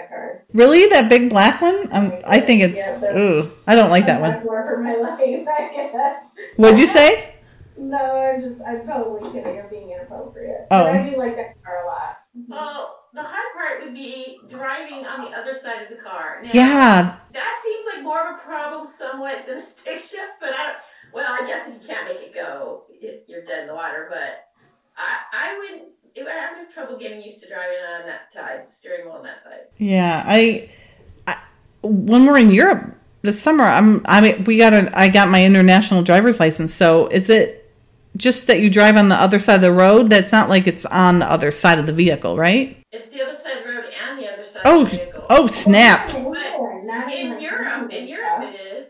B: Really, that big black one? Um, I think it's. Ooh, I don't like that one.
C: more for my life, I guess.
B: What'd you say?
C: No, I'm just I'm totally kidding. I'm being inappropriate.
B: Oh.
C: But I do like that car a lot.
A: Well, the hard part would be driving on the other side of the car. Now,
B: Yeah,
A: That seems like more of a problem somewhat than a stick shift, but I don't. Well, I guess if you can't make it go, you're dead in the water. But I, I would. It would I would have trouble getting used to driving on that side, steering wheel on that side.
B: Yeah, I, I when we're in Europe this summer, I'm I mean we got a I got my international driver's license. So is it just that you drive on the other side of the road? That's not like it's on the other side of the vehicle, right?
A: It's the other side of the road and the other side
B: Oh,
A: of the vehicle.
B: oh snap!
C: Oh, no, not
A: in Europe, in Europe it is.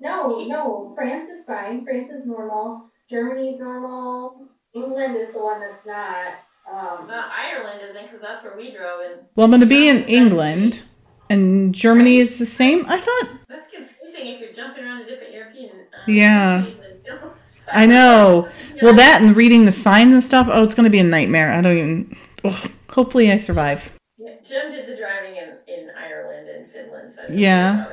C: No, no. France is fine. France is normal. Germany's normal. England is the one that's not. Um,
A: Uh, Ireland isn't because that's where we drove, and
B: Well, I'm going to be in England, and Germany is the same. I thought.
A: that's confusing if you're jumping around the different European. Uh,
B: Yeah.
A: countries and don't-
B: I know. [laughs] Well, that and reading the signs and stuff. Oh, it's going to be a nightmare. I don't even. ugh. Hopefully, I survive.
A: Yeah, Jim did the driving in, in Ireland and Finland, so I don't
B: Yeah.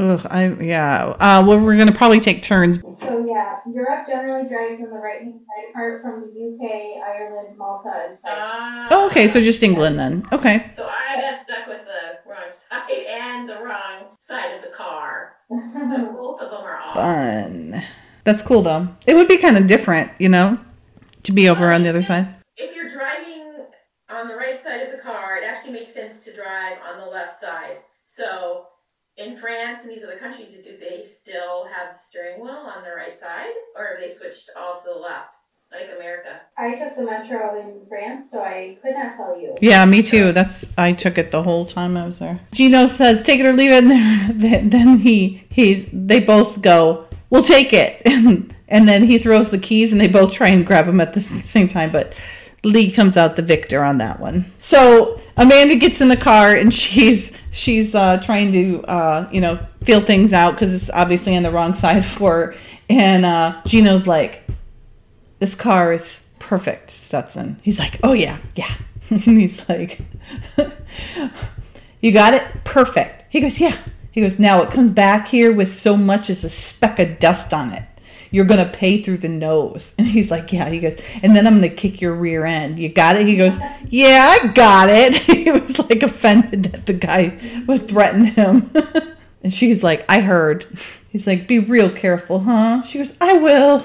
A: Know about it.
B: Ugh, I yeah. Uh, well, we're going to probably take turns.
C: so yeah, Europe generally drives on the right hand side, apart from the UK, Ireland, Malta, and Cyprus.
A: Ah.
B: Oh, okay, so just England then. Okay.
A: So I got stuck with the wrong side and the wrong side of the car. [laughs] Both of them are off.
B: Fun. That's cool though. It would be kind of different, you know, to be over on the other side.
A: If you're driving on the right side of the car, it actually makes sense to drive on the left side. So in France and these other countries, do they still have the steering wheel on the right side, or have they switched all to the left, like America?
C: I took the metro in France, so I could not tell you.
B: Yeah, me too. That's I took it the whole time I was there. Gino says, "Take it or leave it." [laughs] And then, then he he's they both go, "We'll take it," and, [laughs] and then he throws the keys, and they both try and grab them at the same time, but. Lee comes out the victor on that one. So Amanda gets in the car and [laughs] she's she's uh, trying to uh, you know feel things out because it's obviously on the wrong side [laughs] for her. And uh, Gino's like, this car is perfect, Stetson. He's like, oh yeah, yeah. [laughs] and he's like, you got it? Perfect. He goes, yeah. He goes, now it comes back here with so much as a speck of dust on it. You're going to pay through the nose. [laughs] And he's like, yeah. He goes, and then I'm going to kick your rear end. You got it? He goes, yeah, I got it. [laughs] he was like offended that the guy would threaten him. [laughs] and she's like, I heard. He's like, be real careful, huh? She goes, I will.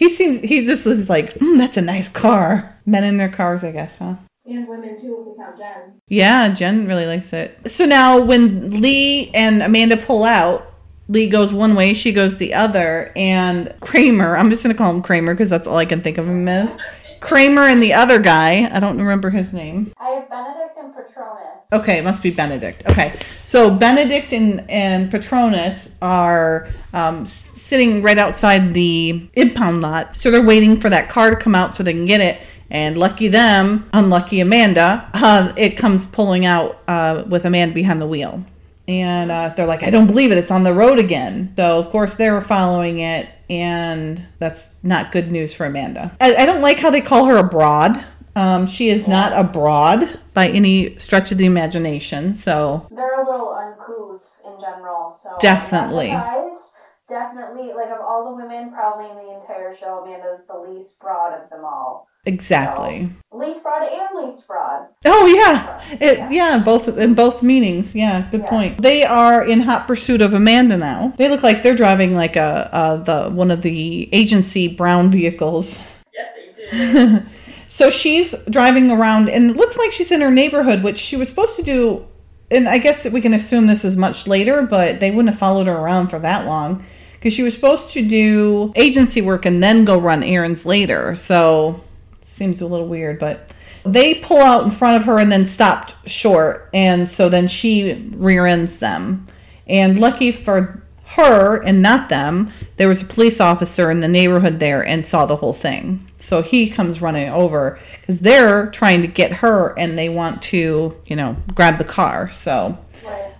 B: He seems he just is like, mm, that's a nice car. Men in their cars, I guess, huh?
C: And women too, count Jen.
B: Yeah, Jen really likes it. So now when Lee and Amanda pull out, Lee goes one way, she goes the other, and Kramer, I'm just gonna call him Kramer because that's all I can think of him as. Kramer and the other guy, I don't remember his name.
C: I have Benedict and Patronus.
B: Okay, it must be Benedict. Okay, so Benedict and, and Patronus are um, sitting right outside the impound lot. So they're waiting for that car to come out so they can get it. And lucky them, unlucky Amanda, uh, it comes pulling out uh, with man behind the wheel. And uh, they're like, I don't believe it. It's on the road again. So, of course, they're following it, and that's not good news for Amanda. I, I don't like how they call her abroad. Um, she is not abroad by any stretch of the imagination. So,
C: They're a little uncouth in general, so I'm not
B: Definitely.
C: surprised. Definitely, like of all the women, probably in the entire show, Amanda's the least broad of them all.
B: exactly.
C: Least broad and least broad.
B: Oh, yeah.
C: So,
B: It, yeah, both in both meanings. Yeah, good
C: Yeah.
B: point. They are in hot pursuit of Amanda now. They look like they're driving like a uh, the one of the agency brown vehicles.
A: Yeah, they do. [laughs]
B: so she's driving around, and it looks like she's in her neighborhood, which she was supposed to do. And I guess we can assume this is much later, but they wouldn't have followed her around for that long because she was supposed to do agency work and then go run errands later. So seems a little weird, but they pull out in front of her and then stopped short, and so then she rear ends them. And lucky for her and not them, there was a police officer in the neighborhood there and saw the whole thing. So he comes running over because they're trying to get her and they want to, you know, grab the car. So,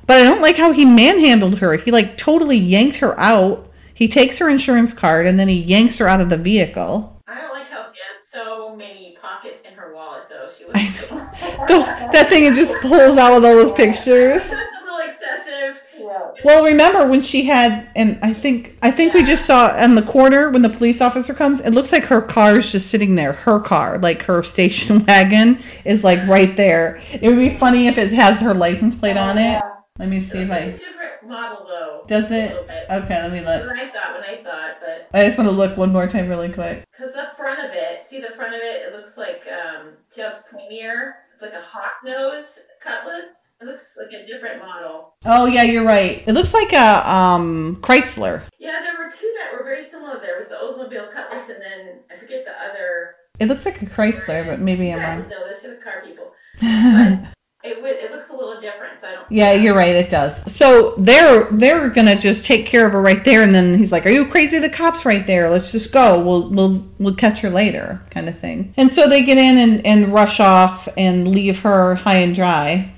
B: but I don't like how he manhandled her. He like totally yanked her out. He takes her insurance card and then he yanks her out of the vehicle.
A: I don't like how she has so many pockets in her wallet, though. She
B: I
A: looks like
B: Those that thing it just pulls out with all those pictures. [laughs]
A: that's a little excessive.
C: Yeah.
B: Well, remember when she had, and I think I think we just saw in the corner when the police officer comes. It looks like her car is just sitting there. Her car, like her station [laughs] wagon, is like right there. It would be funny if it has her license plate on it.
C: Yeah.
B: Let me see
A: looks
B: if
A: like a
B: I.
A: model, though.
B: Does it? Okay, let me look.
A: what I thought when I saw it, but
B: I just want to look one more time really quick.
A: because the front of it, see the front of it, it looks like um, see how it's pointier. It's like a hawk nose cutlass. It looks like a different model.
B: Oh yeah, you're right. It looks like a um Chrysler.
A: Yeah, there were two that were very similar. There was the Oldsmobile Cutlass, and then I forget the other.
B: It looks like a Chrysler, but maybe I'm wrong.
A: know this. You're the car people. [laughs] But it would. It looks a little different, so I don't.
B: Yeah, you're right. It does. So they're they're gonna just take care of her right there, and then he's like, "Are you crazy? The cops right there. Let's just go. We'll we'll we'll catch her later," kind of thing. And so they get in and and rush off and leave her high and dry.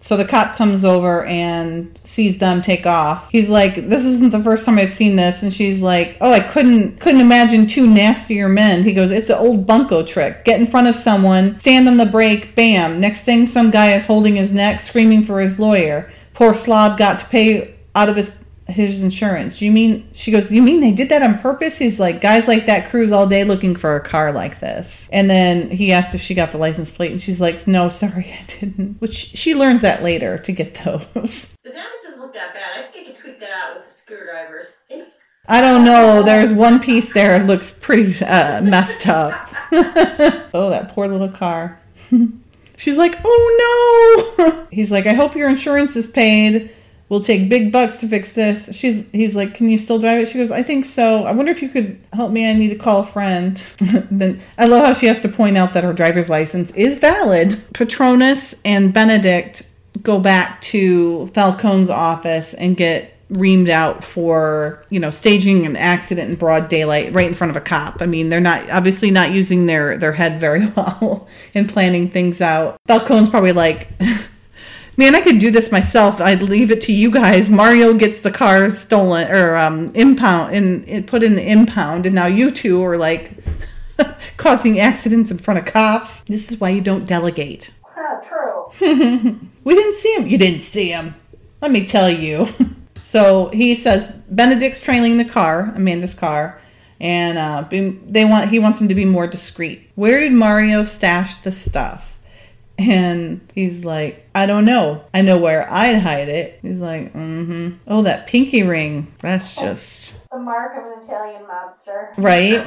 B: So the cop comes over and sees them take off. He's like, "This isn't the first time I've seen this." And she's like, "Oh, I couldn't couldn't imagine two nastier men." He goes, "It's an old bunko trick. Get in front of someone, stand on the brake, bam. Next thing, some guy is holding his neck, screaming for his lawyer. Poor slob got to pay out of his his insurance. You mean?" She goes, "You mean they did that on purpose?" He's like, "Guys like that cruise all day looking for a car like this." And then he asked if she got the license plate, and she's like, "No, sorry, [laughs] I didn't." Which she learns that later to get those. [laughs]
A: The damage doesn't look that bad. I think I could tweak that out with the screwdrivers.
B: I don't know. There's one piece there that looks pretty uh, messed up. [laughs] oh, that poor little car. She's like, oh no. He's like, I hope your insurance is paid. We'll take big bucks to fix this. She's he's like, Can you still drive it? She goes, I think so. I wonder if you could help me. I need to call a friend. [laughs] then I love how she has to point out that her driver's license is valid. Patronus and Benedict go back to Falcone's office and get reamed out for you know staging an accident in broad daylight right in front of a cop i mean they're not obviously not using their their head very [laughs] well in planning things out falcone's probably like [laughs] man i could do this myself i'd leave it to you guys mario gets the car stolen or um impound and it put in the impound and now you two are like [laughs] causing accidents in front of cops this is why you don't delegate
C: Ah, true. [laughs]
B: we didn't see him. You didn't see him. Let me tell you. [laughs] so he says Benedict's trailing the car, Amanda's car, and uh, they want he wants him to be more discreet. Where did Mario stash the stuff? And he's like, I don't know. I know where I'd hide it. He's like, mm-hmm. Oh, that pinky ring. That's just
C: The mark of an Italian mobster.
B: right?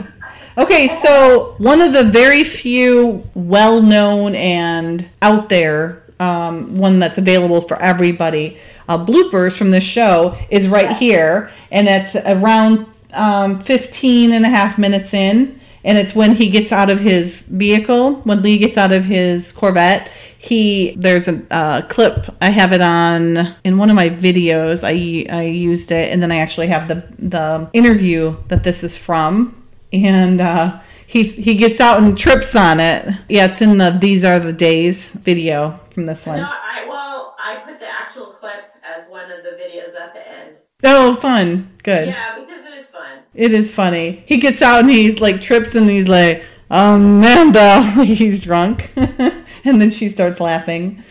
B: Okay, so one of the very few well known and out there, um, one that's available for everybody, uh, bloopers from this show is right here, and it's around um, 15 and a half minutes in. And it's when he gets out of his vehicle, when Lee gets out of his Corvette. He there's a uh, clip I have it on in one of my videos. I I used it, and then I actually have the the interview that this is from and uh, he's he gets out and trips on it. Yeah, it's in the "These Are the Days" video from this
A: No,
B: one.
A: I well, I put the actual clip as one of the videos at the end.
B: Oh, fun. Good.
A: Yeah, because fun.
B: It is funny. He gets out and he's like trips and he's like, Amanda. [laughs] he's drunk. [laughs] and then she starts laughing.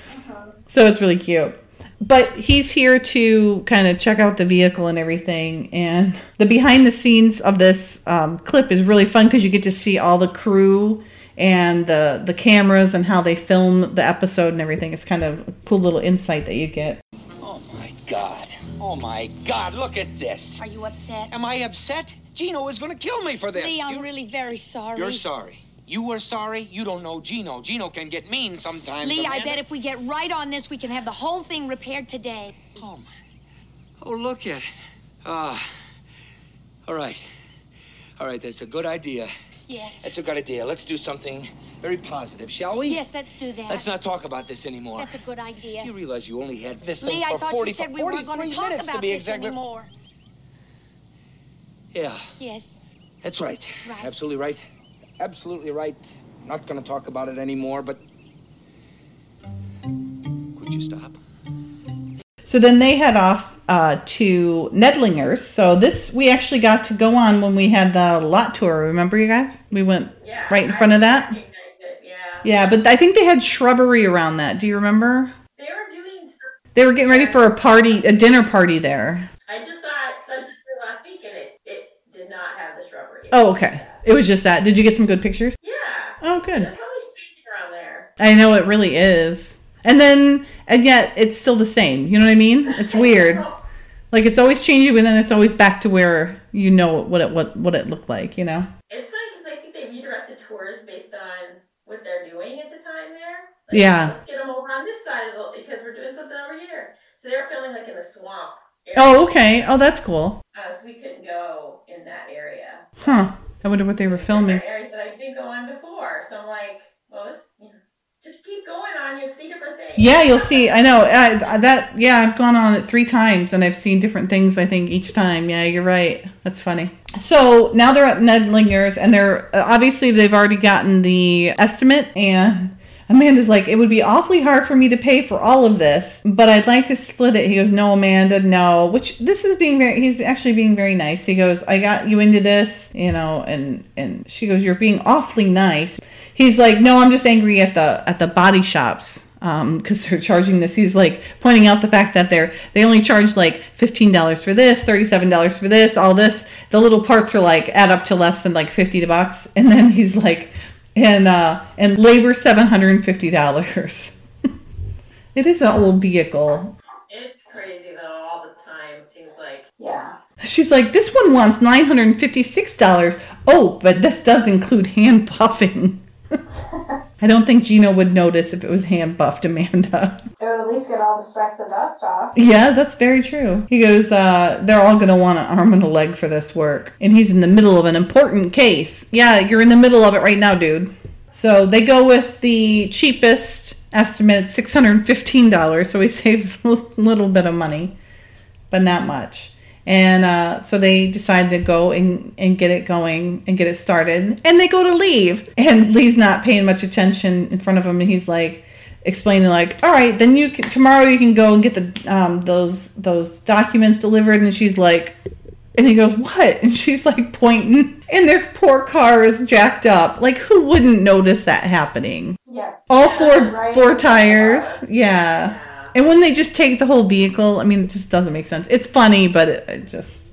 B: So it's really cute. But he's here to kind of check out the vehicle and everything. And the behind the scenes of this um, clip is really fun because you get to see all the crew and the the cameras and how they film the episode and everything. It's kind of a cool little insight that you get.
D: Oh my god. Oh my god, look at this.
E: Are you upset?
D: Am I upset? Gino is gonna kill me for this.
E: Lee, I'm
D: You-
E: really very sorry.
D: You're sorry. You were sorry? You don't know Gino. Gino can get mean sometimes.
E: Lee, I bet if we get right on this, we can have the whole thing repaired today.
D: Oh, my. Oh, look at it. Ah. all right. All right, that's a good idea.
E: Yes.
D: That's a good idea. Let's do something very positive, shall we?
E: Yes, let's do that.
D: Let's not talk about this anymore.
E: That's a good idea.
D: You realize you only had this
E: Lee,
D: thing
E: I
D: for
E: thought
D: 40,
E: you said we
D: 43
E: weren't going to talk
D: minutes
E: about
D: to be
E: this
D: exactly.
E: anymore.
D: Yeah,
E: Yes.
D: that's right.
E: Right.
D: Absolutely right. Absolutely right. Not going to talk about it anymore, but. Could you stop?
B: So then they head off uh, to Nedlingers. So this we actually got to go on when we had the lot tour. Remember, you guys? We went
A: Yeah.
B: right in
A: I
B: front of that.
A: Yeah.
B: But I think they had shrubbery around that. Do you remember?
A: They were doing stuff.
B: They were getting ready for a party, a dinner party there.
A: I just thought, because I was just there last week and it, it did not have the shrubbery. It
B: Oh, okay. It was just that. Did you get some good pictures?
A: Yeah.
B: Oh, good.
A: It's always changing around there.
B: I know it really is. And then, and yet it's still the same. You know what I mean? It's [laughs] weird. Like it's always changing, but then it's always back to where you know what it what what it looked like. You know?
A: It's funny because I think they redirect the tours based on at the time there.
B: Yeah.
A: Let's get them over on this side of the because we're doing something over here. So they were filming like in the swamp. area.
B: Oh, okay. Oh, that's cool.
A: Uh, so we couldn't go in that area.
B: Huh? I wonder what they were filming.
A: Area that I did go on before. So I'm like, well, this, just keep going on. You'll see different things.
B: Yeah, you'll see. I know I, that. Yeah, I've gone on it three times and I've seen different things. I think each time. Yeah, you're right. That's funny. So now they're at Nedlingers and they're uh, obviously they've already gotten the estimate and. Amanda's like, it would be awfully hard for me to pay for all of this, but I'd like to split it. He goes, no, Amanda, no. Which this is being very, he's actually being very nice. He goes, I got you into this, you know, and and she goes, you're being awfully nice. He's like, no, I'm just angry at the at the body shops because they're charging this. He's like pointing out the fact that they're they only charge like fifteen dollars for this, thirty seven dollars for this, all this. The little parts are like add up to less than like fifty bucks, [laughs] and then he's like, and uh, and labor seven hundred and fifty dollars. [laughs] it is an old vehicle.
A: It's crazy though, all the time. It seems like.
C: Yeah.
B: She's like, this one wants nine hundred and fifty six dollars. Oh, but this does include hand buffing. [laughs] I don't think Gino would notice if it was hand buffed, Amanda.
C: It would at least get all the specks of dust off.
B: Yeah, that's very true. He goes, uh, they're all going to want an arm and a leg for this work. And he's in the middle of an important case. Yeah, you're in the middle of it right now, dude. So they go with the cheapest estimate, $615. So he [laughs] saves a little bit of money, but not much. And uh, so they decide to go and, and get it going and get it started. And they go to leave. And [laughs] Lee's not paying much attention in front of him. And he's like, explaining like, all right, then you can, tomorrow you can go and get the um, those those documents delivered. And she's like, and he goes, what? [laughs] And she's like pointing, and their poor car is jacked up. Like, who wouldn't notice that happening?
C: Yeah.
B: All four
C: right.
B: four tires, yeah. And when they just take the whole vehicle, I mean, it just doesn't make sense. It's funny, but it, it just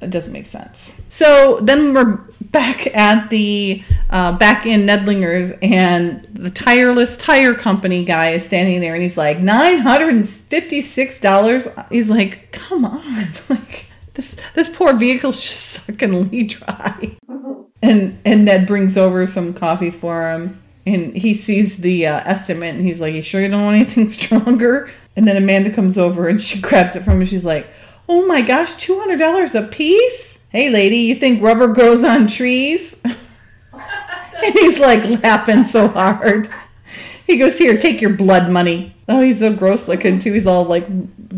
B: it doesn't make sense. So then we're back at the uh, back in Nedlingers, and the tireless tire company guy is standing there, and he's like nine hundred and fifty six dollars. He's like, come on, [laughs] like this this poor vehicle's just sucking Lee dry. [laughs] And and Ned brings over some coffee for him, and he sees the uh, estimate, and he's like, "You sure you don't want anything [laughs] stronger?" And then Amanda comes over and she [laughs] grabs it from him. She's like, "Oh my gosh, two hundred dollars a piece? Hey, lady, you think rubber grows on trees?" [laughs] and he's like laughing so hard. He goes, "Here, take your blood money." Oh, he's so gross looking too. He's all like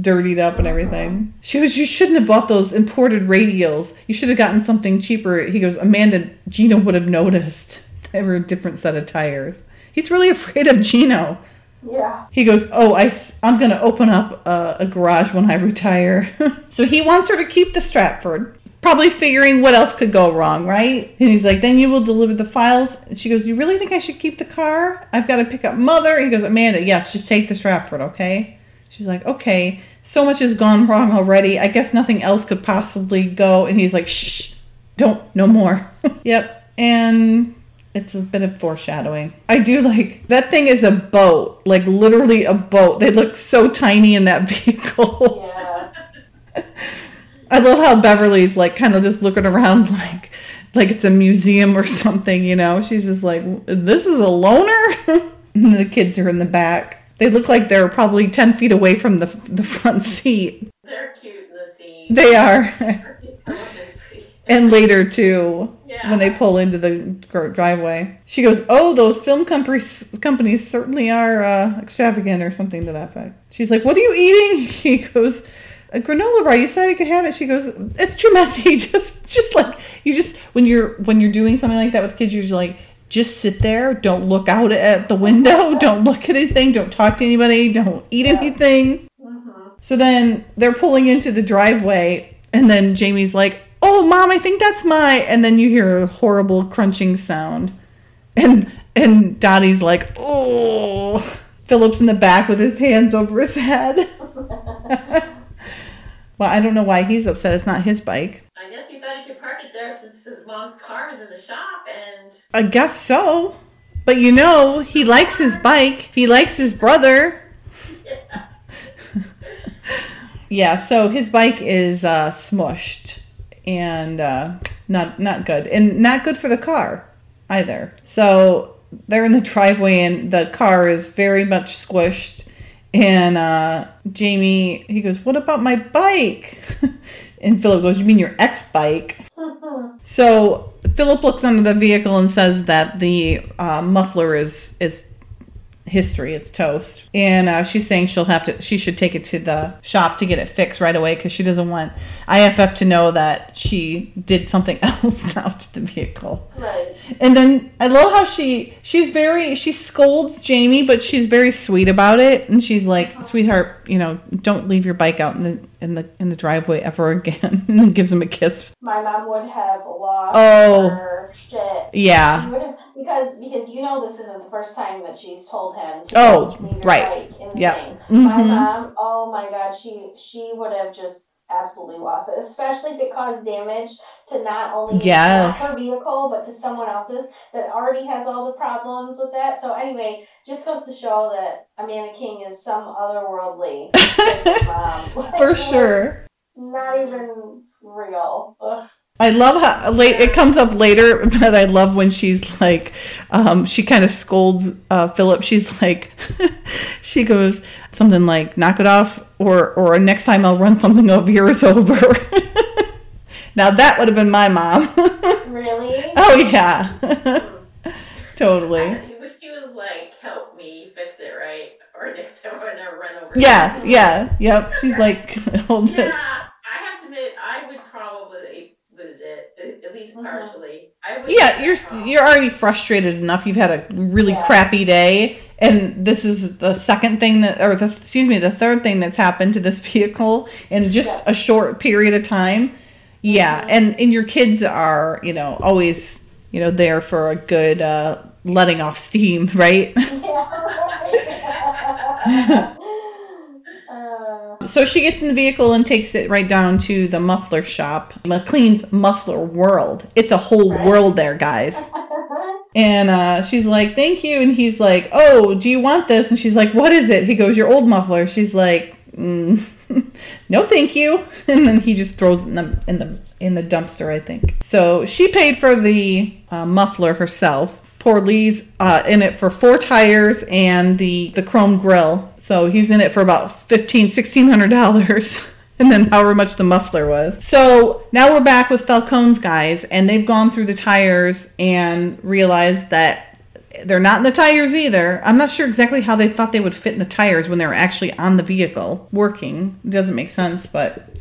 B: dirtied up and everything. She goes, "You shouldn't have bought those imported radials. You should have gotten something cheaper." He goes, "Amanda, Gina would have noticed. They were a different set of tires." He's really afraid of Gino.
C: Yeah.
B: He goes, "Oh, I, I'm going to open up a, a garage when I retire." [laughs] so he wants her to keep the Stratford, probably figuring what else could go wrong, right? And he's like, "Then you will deliver the files." And she goes, "You really think I should keep the car? I've got to pick up mother." He goes, "Amanda, yes, just take the Stratford, okay?" She's like, "Okay." So much has gone wrong already. I guess nothing else could possibly go. And he's like, "Shh, don't, no more." [laughs] yep. And it's a bit of foreshadowing. I do like that thing is a boat, like literally a boat. They look so tiny in that [laughs] vehicle.
C: Yeah.
B: I love how Beverly's like kind of just looking around like like it's a museum or something, you know. She's just like, "This is a loner." [laughs] and the kids are in the back. They look like they're probably 10 feet away from the the front seat.
A: They're cute in the scene.
B: They are. And later too
A: Yeah.
B: when they pull into the driveway. She goes oh those film companies companies certainly are uh, extravagant or something to that effect. She's like what are you eating? [laughs] He goes a granola bar. You said i could have it. She goes it's too messy. [laughs] Just just like you just when you're when you're doing something like that with kids you're just like just sit there. Don't look out at the window. [laughs] Don't look at anything. Don't talk to anybody. Don't eat anything. So then they're pulling into the driveway, and then Jamie's like, "Oh, mom, I think that's my." And then you hear a horrible crunching sound, and and Dotty's like, "Oh." Phillip's in the back with his hands over his head. [laughs] well, I don't know why he's upset. It's not his bike.
A: I guess he thought he could park it there since his mom's car is in the shop and
B: I guess so. But you know, he likes his bike. He likes his brother. [laughs] [laughs] yeah, so his bike is uh, smushed and uh, not not good, and not good for the car either. So they're in the driveway, and the car is very much squished. And uh, Jamie, he goes, "What about my bike?" [laughs] and Phillip goes, "You mean your ex bike?" [laughs] So Phillip looks under the vehicle and says that the uh, muffler is is history. It's toast, and uh, she's saying she'll have to. She should take it to the shop to get it fixed right away because she doesn't want IFF to know that she did something [laughs] else now to the vehicle.
C: Right.
B: And then I love how she she's very she scolds Jamie, but she's very sweet about it, and she's like, "Sweetheart, you know, don't leave your bike out in the in the in the driveway ever again." [laughs] and gives him a kiss.
C: My mom would have lost
B: Oh.
C: her shit.
B: Yeah.
C: Have because because you know this isn't the first time that she's told him to
B: Oh, right.
C: bike in the
B: Yep.
C: thing. Mm-hmm.
B: My
C: mom, oh my god, she she would have just absolutely lost it, especially if it caused damage to not only
B: Yes.
C: her vehicle but to someone else's that already has all the problems with that. So anyway, just goes to show that Amanda King is some otherworldly mom. [laughs]
B: Um, [laughs] For sure.
C: Not even real. Ugh.
B: I love how late it comes up later, [laughs] but I love when she's like, um, she kind of scolds uh, Phillip. She's like, [laughs] she goes something like, "Knock it off," or or next time I'll run something of yours over. [laughs] now that would have been my mom.
C: Really?
B: oh yeah, totally.
A: I wish she was like, help me fix it right. Or next time I'm gonna run over.
B: Yeah, yeah, yep. She's like, hold
A: Yeah,
B: this.
A: I have to admit, I would probably lose it, at- at least Uh-huh. partially. I would
B: Yeah, you're
A: that um,
B: you're already frustrated enough. You've had a really
C: Yeah.
B: crappy day, and this is the second thing that, or the excuse me, the third thing that's happened to this [laughs] vehicle in just
C: Yeah.
B: a short period of time. Yeah, mm-hmm. and and your kids are you know always you know there for a good uh, letting off steam, [laughs] right? [laughs]
C: Yeah,
B: So she gets in the vehicle and takes it right down to the muffler shop, McLean's Muffler World. It's a whole world there, guys. [laughs] And uh, she's like, "Thank you," and he's like, "Oh, do you want this?" And she's like, "What is it?" He goes, "Your old muffler." She's like, mm, [laughs] "No, thank you." [laughs] And then he just throws it in the in the in the dumpster, I think. So she paid for the uh, muffler herself. Poor Lee's uh, in it for four tires and the the chrome grill. So he's in it for about fifteen, sixteen hundred dollars. [laughs] And then however much the muffler was. So now we're back with Falcone's guys, and they've gone through the tires and realized that they're not in the tires either. I'm not sure exactly how they thought they would fit in the tires when they were actually on the vehicle working. It doesn't make sense, but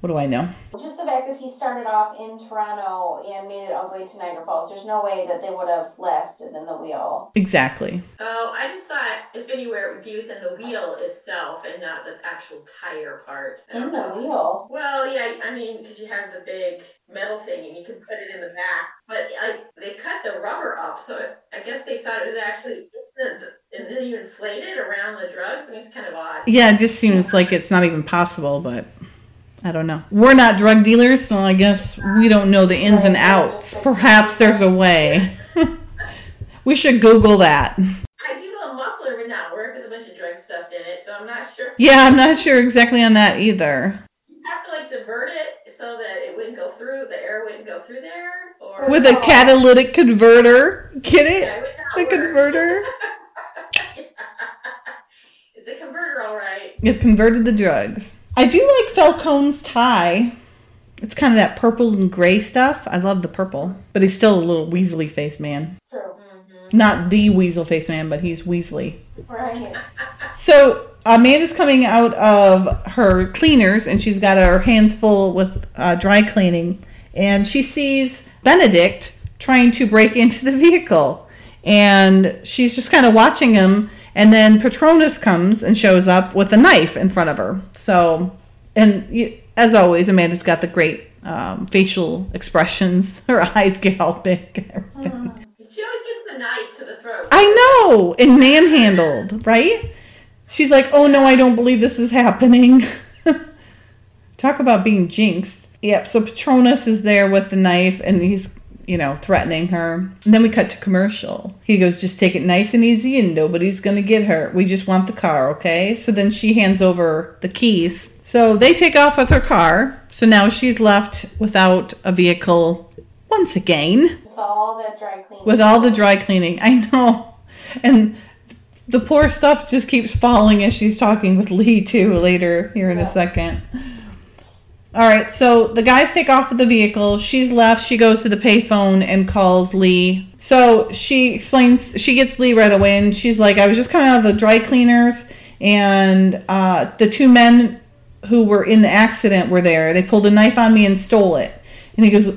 B: What do I know?
C: Just the fact that he started off in Toronto and made it all the way to Niagara Falls, there's no way that they would have lasted in the wheel.
B: Exactly.
A: Oh, I just thought if anywhere it would be within the wheel itself and not the actual tire part. I
C: In
A: don't
C: the
A: know.
C: wheel.
A: Well, yeah, I mean, because you have the big metal thing and you can put it in the back. But I, they cut the rubber up, so it, I guess they thought it was actually in the, and then you inflate it around the drugs. I mean, it's kind of odd.
B: Yeah, it just seems like it's not even possible, but I don't know. We're not drug dealers, so I guess we don't know the ins and outs. Perhaps there's a way. [laughs] we should Google that.
A: I do the muffler would not work with a bunch of drug stuff in it, so I'm not sure.
B: Yeah, I'm not sure exactly on that either.
A: You have to like divert it so that it wouldn't go through, the air wouldn't go through there, or
B: With a catalytic converter, get
A: Yeah,
B: it?
A: it would not
B: The
A: work.
B: converter. [laughs]
A: it's a converter, all right.
B: It converted the drugs. I do like Falcone's tie. It's kind of that purple and gray stuff. I love the purple, but he's still a little Weasley-faced man.
C: True.
B: Not the weasel faced man, but he's Weasley.
C: Right.
B: So Amanda's coming out of her cleaners, and she's got her hands full with uh, dry cleaning, and she sees Benedict trying to break into the vehicle, and she's just kind of watching him. And then Patronus comes and shows up with a knife in front of her. So, and as always, Amanda's got the great um, facial expressions. [laughs] Her eyes get all big. [laughs]
A: She always gets the knife to the throat.
B: I know, and manhandled, right? She's like, "Oh no, I don't believe this is happening." [laughs] Talk about being jinxed. Yep. So Patronus is there with the knife, and he's, you know, threatening her. And then we cut to commercial. He goes, "Just take it nice and easy, and nobody's gonna get hurt. We just want the car, okay?" So then she hands over the keys. So they take off with her car. So now she's left without a vehicle once again
C: With all that dry cleaning.
B: with all the dry cleaning. I know. And the poor stuff just keeps falling as she's talking with Lee too later here in a second. All right, so the guys take off with the vehicle. She's left. She goes to the payphone and calls Lee. So she explains, she gets Lee right away, and she's like, I was just coming out of the dry cleaners, and uh, the two men who were in the accident were there. They pulled a knife on me and stole it. And he goes,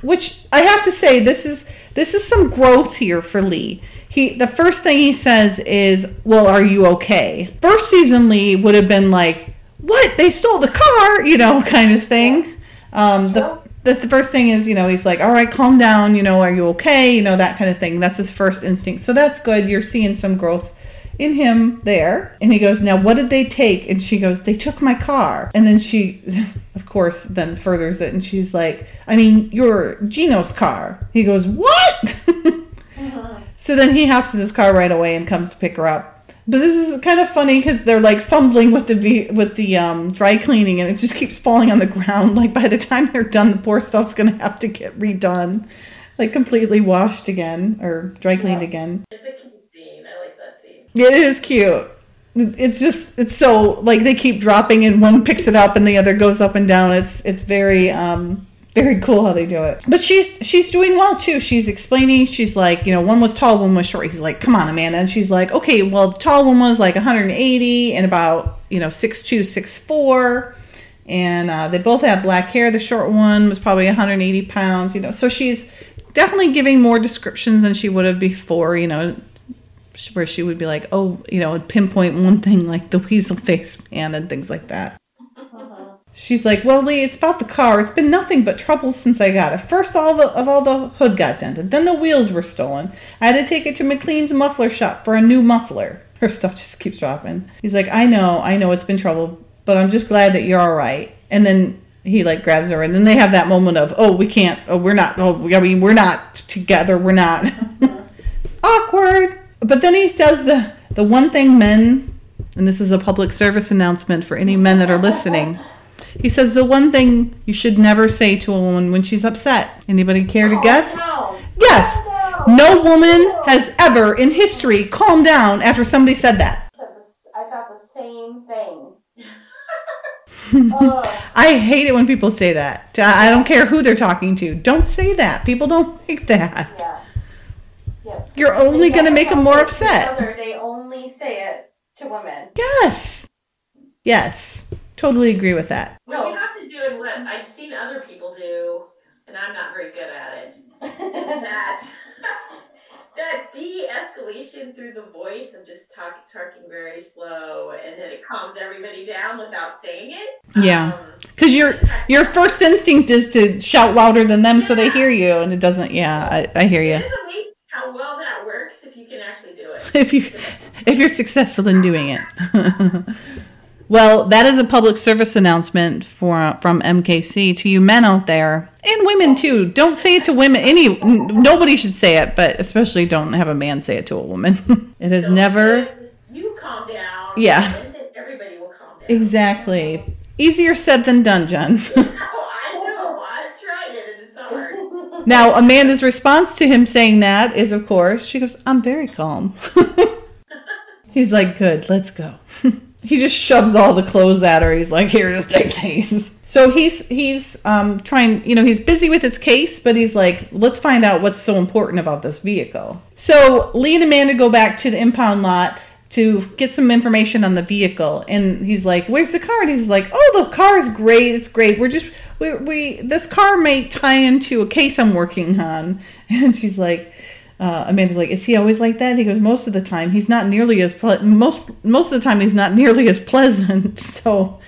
B: which I have to say, this is this is some growth here for Lee. He the first thing he says is, "Well, are you okay?" First season Lee would have been like, "What? They stole the car?" You know, [laughs] kind of thing. Um, the, the the first thing is, you know, he's like, "All right, calm down. You know, are you okay?" You know, that kind of thing. That's his first instinct. So that's good. You're seeing some growth in him there. And he goes, Now, what did they take? And she goes, They took my car. And then she, [laughs] of course, then furthers it. And she's like, I mean, your Gino's car. He goes, What? [laughs] so then he hops in his car right away and comes to pick her up. But this is kind of funny because they're like fumbling with the v- with the um, dry cleaning, and it just keeps falling on the ground. [laughs] Like by the time they're done, the poor stuff's gonna have to get redone, like completely washed again or dry cleaned again.
A: It's a cute scene. I like that scene.
B: It is cute. It's just it's so like they keep dropping and one picks it up and the other goes up and down. It's it's very um very cool how they do it. But she's she's doing well too. She's explaining. She's like, you know, one was tall, one was short. He's like, come on, Amanda. And she's like, okay, well, the tall one was like 180 and about you know six two, six four, and uh, they both have black hair. The short one was probably 180 pounds. You know, so she's definitely giving more descriptions than she would have before. You know, where she would be like, oh, you know, pinpoint one thing like the weasel face man and things like that. She's like, well, Lee, it's about the car. It's been nothing but trouble since I got it. First, all the of all the hood got dented. Then the wheels were stolen. I had to take it to McLean's muffler shop for a new muffler. [laughs] Her stuff just keeps dropping. He's like, I know, I know, it's been trouble, but I'm just glad that you're all right. And then he like grabs her, and then they have that moment of, oh, we can't, oh, we're not, oh, I mean, we're not together, we're not. [laughs] Awkward. But then he does the the one thing men, and this is a public service announcement for any men that are listening. He says the one thing you should never say to a woman when she's upset. Anybody care to oh, guess?
C: No.
B: Yes.
C: No.
B: No woman has ever in history calmed down after somebody said that.
C: I thought the same thing. Ugh. [laughs] Oh.
B: I hate it when people say that. I don't care who they're talking to. Don't say that. People don't like that.
C: yeah. Yeah.
B: You're only going to make them more upset.
C: other, They only say it to women.
B: Yes. Yes. Totally agree with that.
A: Well,
C: No.
A: you have to do it what I've seen other people do, and I'm not very good at it. [laughs] That [laughs] that de-escalation through the voice of just talk, talking very slow, and then it calms everybody down without saying it.
B: Yeah.
A: Um,
B: Because your your first instinct is to shout louder than them so they hear you, and it doesn't. Yeah, I, I hear you.
A: it is amazing how well that works if you can actually do it. [laughs]
B: If you if you're successful in doing it. Well, that is a public service announcement for from MKC to you men out there and women too. Don't say it to women. Any nobody should say it, but especially don't have a man say it to a woman. [laughs] it has never
A: You calm down.
B: Yeah.
A: And then everybody will calm down.
B: exactly easier said than done, Jen. [laughs]
A: Oh, [laughs] I know. I've tried it and it's hard.
B: Now, Amanda's response to him saying that is, of course, she goes, I'm very calm. He's like, Good, let's go. He just shoves all the clothes at her. He's like, Here, just take these. So he's he's um, trying, you know, he's busy with his case, but he's like, Let's find out what's so important about this vehicle. So Lee and Amanda go back to the impound lot to get some information on the vehicle and he's like where's the car and he's like oh the car is great it's great we're just we, we this car may tie into a case i'm working on [laughs] and she's like uh, amanda's like is he always like that? He goes most of the time he's not nearly as ple- most most of the time he's not nearly as pleasant. [laughs] So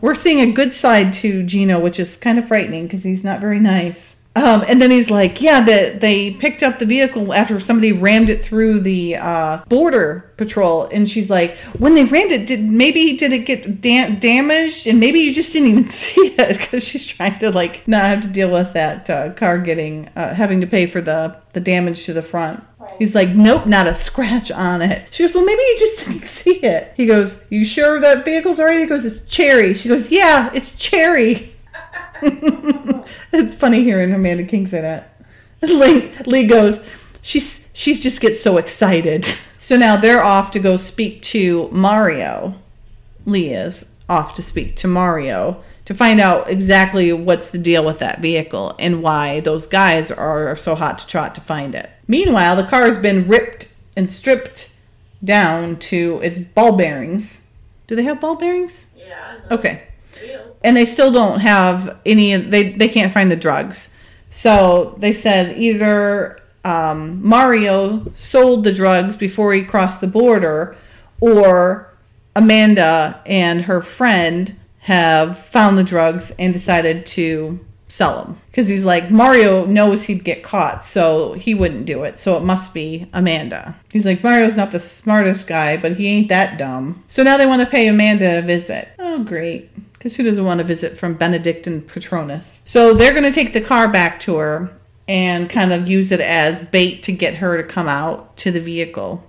B: we're seeing a good side to gino which is kind of frightening because he's not very nice um, and then he's like, yeah, that they picked up the vehicle after somebody rammed it through the uh, border patrol. And she's like, when they rammed it, did maybe did it get da- damaged? And maybe you just didn't even [laughs] see it because she's trying to like not have to deal with that uh, car getting uh, having to pay for the the damage to the front.
C: Right.
B: He's like, nope, not a scratch on it. She goes, well, maybe you just [laughs] didn't see it. He goes, you sure that vehicle's alright? He goes, it's cherry. She goes, yeah, it's cherry. [laughs] it's funny hearing Amanda King say that. [laughs] Lee, Lee goes, she's she's just gets so excited. [laughs] So now they're off to go speak to Mario. Lee is off to speak to Mario to find out exactly what's the deal with that vehicle and why those guys are so hot to trot to find it. Meanwhile, the car has been ripped and stripped down to its ball bearings. Do they have ball bearings?
A: Yeah.
B: Okay. And they still don't have any they they can't find the drugs. So they said either um, mario sold the drugs before he crossed the border or amanda and her friend have found the drugs and decided to sell them. Because he's like mario knows he'd get caught so he wouldn't do it. So it must be amanda. He's like mario's not the smartest guy but he ain't that dumb. So now they want to pay amanda a visit. Oh great because who doesn't want to visit from benedict and patronus so they're going to take the car back to her and kind of use it as bait to get her to come out to the vehicle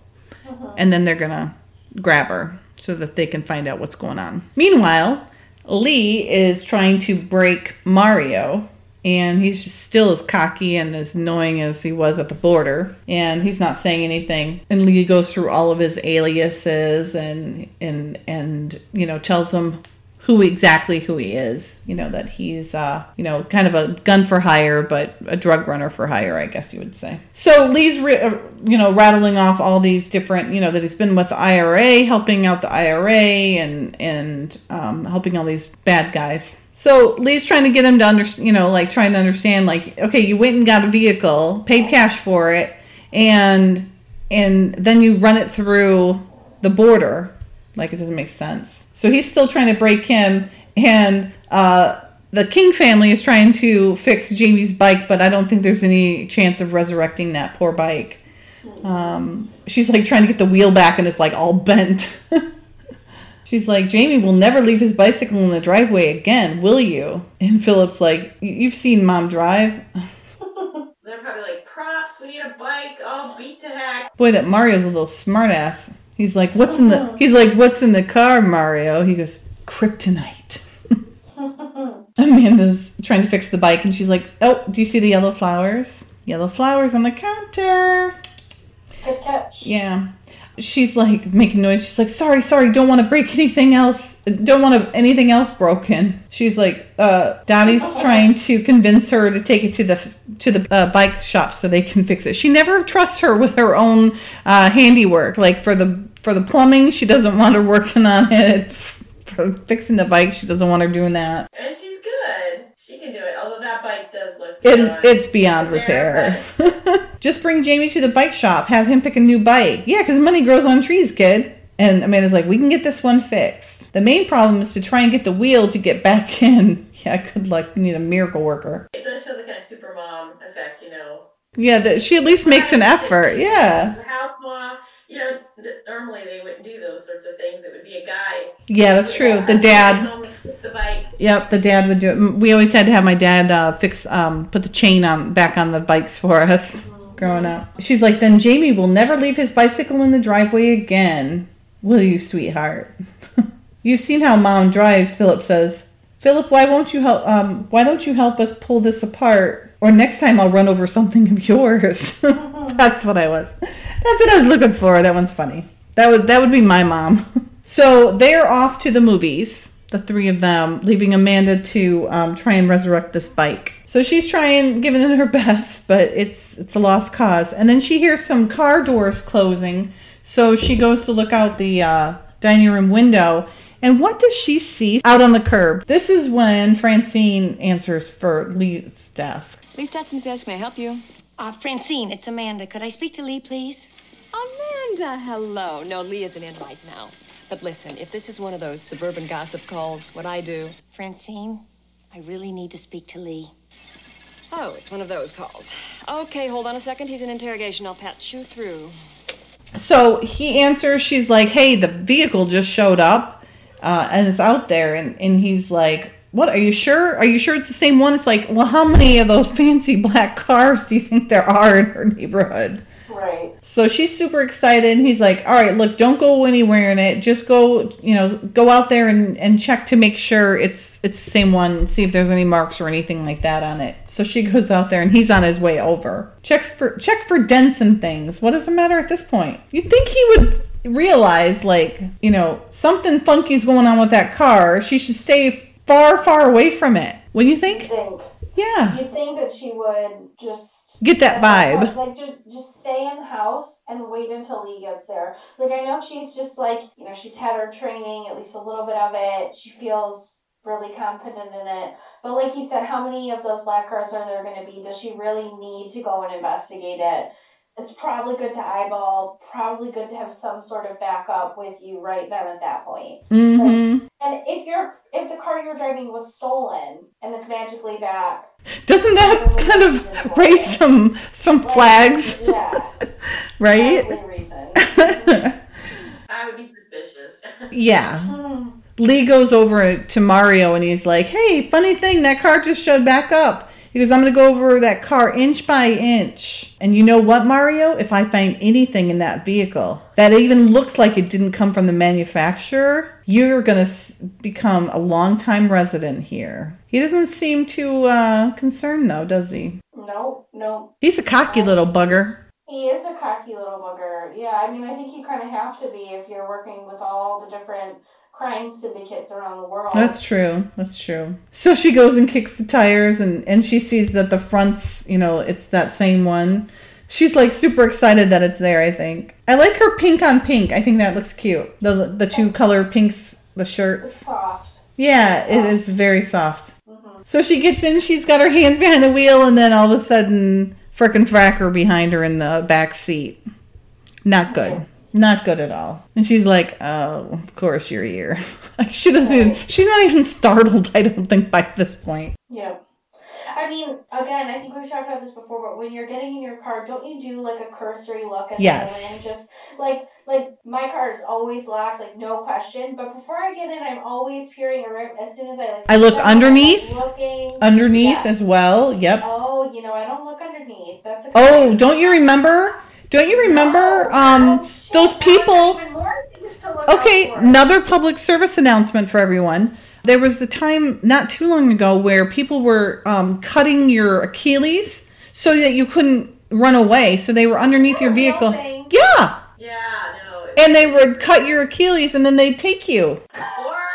B: uh-huh. and then they're gonna grab her so that they can find out what's going on. Meanwhile, Lee is trying to break Mario, and he's still as cocky and as annoying as he was at the border, and he's not saying anything. And Lee goes through all of his aliases and and and you know tells him who exactly who he is. You know that he's uh, you know kind of a gun for hire, but a drug runner for hire, I guess you would say. So Lee's re- uh, you know rattling off all these different you know that he's been with the IRA, helping out the IRA, and and um, helping all these bad guys. So Lee's trying to get him to understand, you know, like trying to understand, like, okay, you went and got a vehicle, paid cash for it, and and then you run it through the border like it doesn't make sense so he's still trying to break him and uh, the king family is trying to fix jamie's bike but i don't think there's any chance of resurrecting that poor bike um, she's like trying to get the wheel back and it's like all bent [laughs] she's like jamie will never leave his bicycle in the driveway again will you and Phillip's like "You- you've seen mom drive [laughs]
A: They're probably like, props, we need a bike, all beat to heck.
B: Boy, that Mario's a little smartass. He's like, "What's in the?" He's like, "What's in the car, Mario?" He goes, "Kryptonite." [laughs] Amanda's trying to fix the bike, and she's like, "Oh, do you see the yellow flowers? Yellow flowers on the counter."
C: Good catch.
B: Yeah. She's like making noise. She's like, "Sorry, sorry, don't want to break anything else. Don't want to, anything else broken." She's like, uh, [laughs] trying to convince her to take it to the to the uh, bike shop so they can fix it. She never trusts her with her own uh, handiwork. Like for the for the plumbing, she doesn't want her working on it. For fixing the bike, she doesn't want her doing that.
A: And she's good. She can do it. Although that bike does look.
B: It, it's beyond repair. [laughs] Just bring Jamie to the bike shop. Have him pick a new bike. Yeah, because money grows on trees, kid. And Amanda's like, we can get this one fixed. The main problem is to try and get the wheel to get back [laughs] in. Yeah, good luck. You need a miracle worker.
A: It does show the kind of super mom effect, you know.
B: Yeah, that she at least makes an effort. Yeah.
A: House mom, you know, normally they wouldn't do those sorts of things. It would be a guy.
B: Yeah, that's true. The dad.
A: would home and fix the bike.
B: Yep, the dad would do it. We always had to have my dad uh, fix, um, put the chain on back on the bikes for us growing up. She's like, then Jamie will never leave his bicycle in the driveway again, will you, sweetheart? [laughs] You've seen how mom drives. Phillip says. Phillip, why won't you help? Um, why don't you help us pull this apart? Or next time I'll run over something of yours. [laughs] That's what I was. That's what I was looking for. That one's funny. That would that would be my mom. [laughs] so they're off to the movies, the three of them, leaving Amanda to um, try and resurrect this bike. So she's trying, giving it her [laughs] best, but it's it's a lost cause. And then she hears some car doors closing, so she goes to look out the uh, dining room window. And what does she see out on the curb? This is when Francine answers for Lee's desk.
F: Lee Stetson's desk, may I help you?
E: Uh, Francine, it's Amanda. Could I speak to Lee, please?
F: Amanda, hello. No, Lee isn't in right now. But listen, if this is one of those suburban gossip calls, what I do.
E: Francine, I really need to speak to Lee.
F: Oh, it's one of those calls. Okay, hold on a second. He's in interrogation. I'll patch you through.
B: So he answers, she's like, hey, the vehicle just showed up uh, and it's out there. And, and he's like, what? Are you sure? Are you sure it's the same one? It's like, well, how many of those [laughs] fancy black cars do you think there are in her neighborhood?
C: Right.
B: So she's super excited. And he's like, all right, look, don't go anywhere in it. Just go, you know, go out there and, and check to make sure it's it's the same one. See if there's any marks or anything like that on it. So she goes out there and he's on his way over. Checks for check for dents and things. What does it matter at this point? You'd think he would realize, like, you know, something funky's going on with that car. She should stay far, far away from it. What do you think?
C: Think.
B: Yeah.
C: You'd think that she would just
B: Get that vibe.
C: Like just just stay in the house and wait until Lee gets there. Like I know she's just like you know she's had her training at least a little bit of it. She feels really confident in it. But like you said, how many of those black cars are there going to be? Does she really need to go and investigate it? It's probably good to eyeball. Probably good to have some sort of backup with you right then at that point.
B: Mm-hmm.
C: And if you're if the car you're driving was stolen and it's magically back,
B: Doesn't that kind of raise some some
C: like,
B: flags,
C: Yeah. [laughs]
B: right?
C: Probably reason. [laughs]
A: I would be suspicious. [laughs]
B: yeah.
C: Hmm.
B: Lee goes over to Mario and he's like, "Hey, funny thing, that car just showed back up." He goes, "I'm going to go over that car inch by inch." And you know what, Mario? If I find anything in that vehicle that even looks like it didn't come from the manufacturer, you're going to s- become a longtime resident here. He doesn't seem too uh, concerned, though, does he?
C: No, no.
B: He's a cocky little bugger.
C: He is a cocky little bugger. Yeah, I mean, I think you kind of have to be if you're working with all the different crime syndicates around the world.
B: That's true. That's true. So she goes and kicks the tires and and she sees that the fronts, you know, it's that same one. She's like super excited that it's there, I think. I like her pink on pink. I think that looks cute. The the two color pinks, the
C: It's
B: shirts.
C: soft.
B: Yeah, it's
C: soft.
B: is very soft.
C: Mhm.
B: So she gets in, she's got her hands behind the wheel and then all of a sudden frickin' fracker behind her in the back seat. Not good. Not good at all. And she's like, "Oh, of course you're here." [laughs] like she doesn't. Even, she's not even startled. I don't think by this point.
C: Yeah. I mean, again, I think we've talked about this before, but when you're getting in your car, don't you do like a cursory look as
B: Yes.
C: go in? Just like like my car is always locked, like no question. But before I get in, I'm always peering around. As soon as I like,
B: I look underneath?
C: looking.
B: Underneath
C: Yeah.
B: as well. Yep.
C: Oh, you know, I don't look underneath. That's a
B: Oh, don't you remember? Don't you remember?
C: No.
B: Um,
C: Oh,
B: those
C: Now I've got
B: people.
C: even more things to look out
B: Okay, another public service announcement for everyone. There was a time not too long ago where people were um, cutting your Achilles so that you couldn't run away. So they were underneath your
C: Oh,
B: vehicle.
C: nothing.
B: Yeah,
A: yeah, no.
B: and they would cut your Achilles and then they'd take you.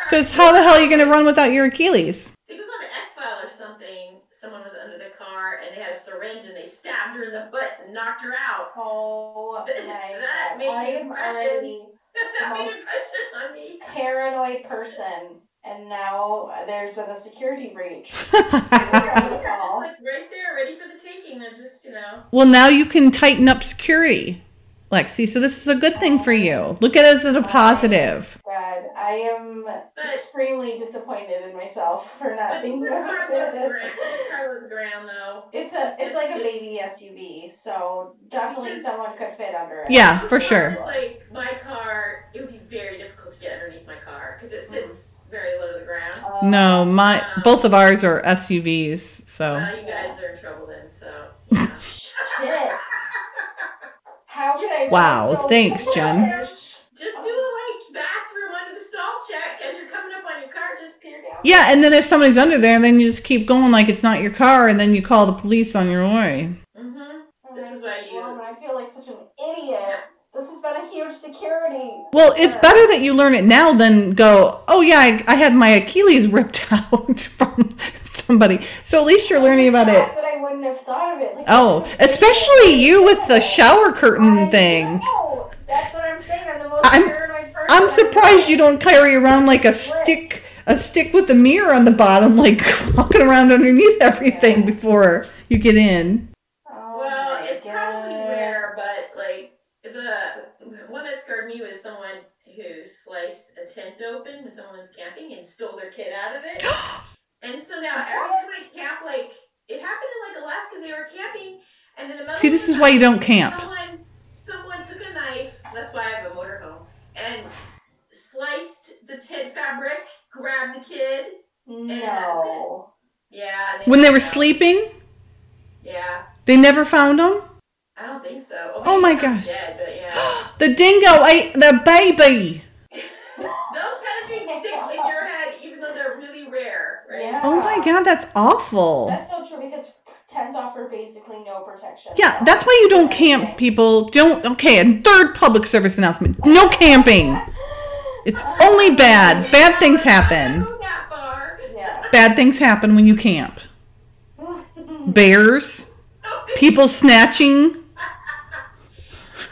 B: Because how the hell are you going to run without your Achilles?
A: It was on the X File or something. Someone was under the car and they had a syringe and they stabbed her in the foot and knocked her out.
C: Oh my
A: That
C: god.
A: made
C: I
A: the
C: am
A: impression.
C: already
A: that made an [laughs] impression on me.
C: paranoid person. And now there's been a security breach. [laughs]
A: Just like right there, ready for the taking. They're just, you know.
B: Well, now you can tighten up security, Lexi. So this is a good thing for you. Look at it as a positive.
C: God, I am extremely disappointed in myself for not
A: But
C: thinking
A: your car
C: about
A: loves the
C: it.
A: ground. Your car loves the ground, though.
C: It's a it's like a baby SUV, so definitely someone could fit under it.
B: Yeah, for sure.
A: like my car, it would be very difficult to get underneath my car because it sits mm-hmm. Very low to the ground.
C: Uh,
B: No, my both of ours are SUVs. So
A: Well, you guys are in trouble then, so. [laughs] yeah.
C: Shit. How can I?
B: Wow,
C: so
B: thanks, Jen.
A: Just do a like bathroom under the stall check as you're coming up on your car. Just peer down.
B: yeah, and then if somebody's under there, then you just keep going like it's not your car, and then you call the police on your way.
A: Mm-hmm.
C: Oh
A: This is why you-
C: God, I feel like such an idiot. This has been a huge security.
B: Well, it's better that you learn it now than go, oh yeah, I, I had my Achilles [laughs] ripped out from somebody. So at least you're learning about it.
C: That I wouldn't have thought of it. Like,
B: Oh, especially you with the shower
C: I
B: curtain thing.
C: know. That's what I'm saying. I'm the most
B: I'm-
C: paranoid person.
B: I'm
C: I've
B: surprised you don't carry around like a stick, a stick with a mirror on the bottom, like [laughs] walking around underneath everything before you get in.
C: Oh
A: Well,
C: my
A: it's probably rare, but like the one that scared me was someone who sliced a tent open when someone was camping and stole their kid out of it. [gasps] and so now every time I camp, like it happened in like Alaska, they were camping, and in the middle
B: See, this is why you don't camp.
A: Someone, someone took a knife. That's why I have a motorhome and sliced the tent fabric, grabbed the kid.
C: No.
A: Yeah. and
B: When they were
A: out.
B: sleeping,
A: Yeah.
B: they never found them.
A: I don't think so.
B: Oh
A: maybe
B: my gosh.
A: Dead, but yeah. [gasps]
B: The dingo ate the baby. [laughs]
A: Those kind of things stick in your head, even though they're really rare, right?
C: Yeah.
B: Oh my god, that's awful.
C: That's so true because tents offer basically no protection.
B: Yeah, that's why you don't camp, people. Don't. Okay, and third public service announcement: no camping. It's only bad. Bad things happen.
A: Not that far.
C: Yeah.
B: Bad things happen when you camp. [laughs] Bears, people snatching.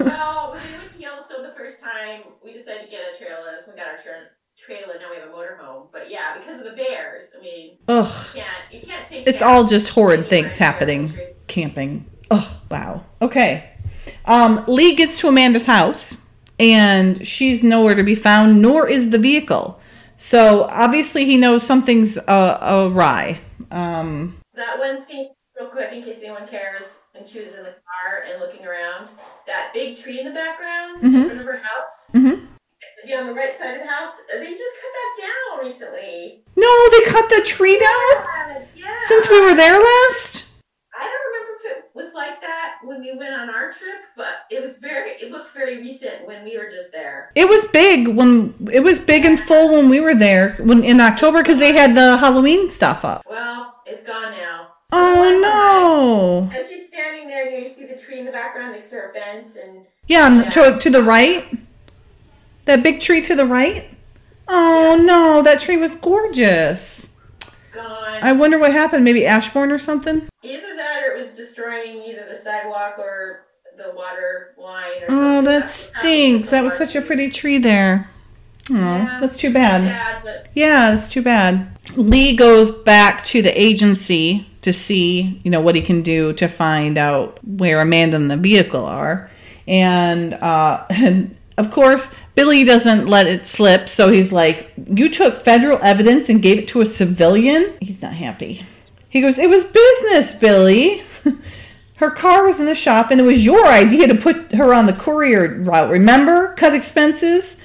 A: Well, when we went to Yellowstone the first time, we decided to get a trailer. We got our tra- trailer. Now we have a motorhome. But yeah, because of the bears, I mean,
B: Ugh,
A: you can't you can't take.
B: it's all just horrid things happening. Camping. Oh wow. Okay. Um, Lee gets to Amanda's house, and she's nowhere to be found. Nor is the vehicle. So obviously he knows something's uh, awry. Um,
A: That one scene, real quick, in case anyone cares, when she was in the car and looking around, that big tree in the background in
B: Mhm.
A: front of her house,
B: Mhm.
A: be on the right side of the house. They just cut that down recently.
B: no, they cut the tree down
A: Yeah.
B: since we were there last.
A: I don't remember if it was like that when we went on our trip, but it was very. It looked very recent when we were just there.
B: It was big when it was big and full when we were there when in October because they had the Halloween stuff up.
A: Well, it's gone now.
B: Oh no!
A: As she's standing there, and you see the tree in the background next to her fence, and
B: Yeah, and to to the right, that big tree to the right. Oh no, that tree was gorgeous.
A: gone.
B: I wonder what happened. Maybe ash borer or something.
A: Either that, or it was destroying either the sidewalk or the water line. Or
B: Oh,
A: something.
B: that stinks.
A: happens
B: That was such a pretty tree there. Oh,
A: Yeah.
B: that's too bad.
A: Sad,
B: Yeah, that's too bad. Lee goes back to the agency to see, you know, what he can do to find out where Amanda and the vehicle are. And, uh, [laughs] and of course, Billy doesn't let it slip. So he's like, You took federal evidence and gave it to a civilian? He's not happy. He goes, It was business, Billy. [laughs] Her car was in the shop and it was your idea to put her on the courier route. Remember? Cut expenses.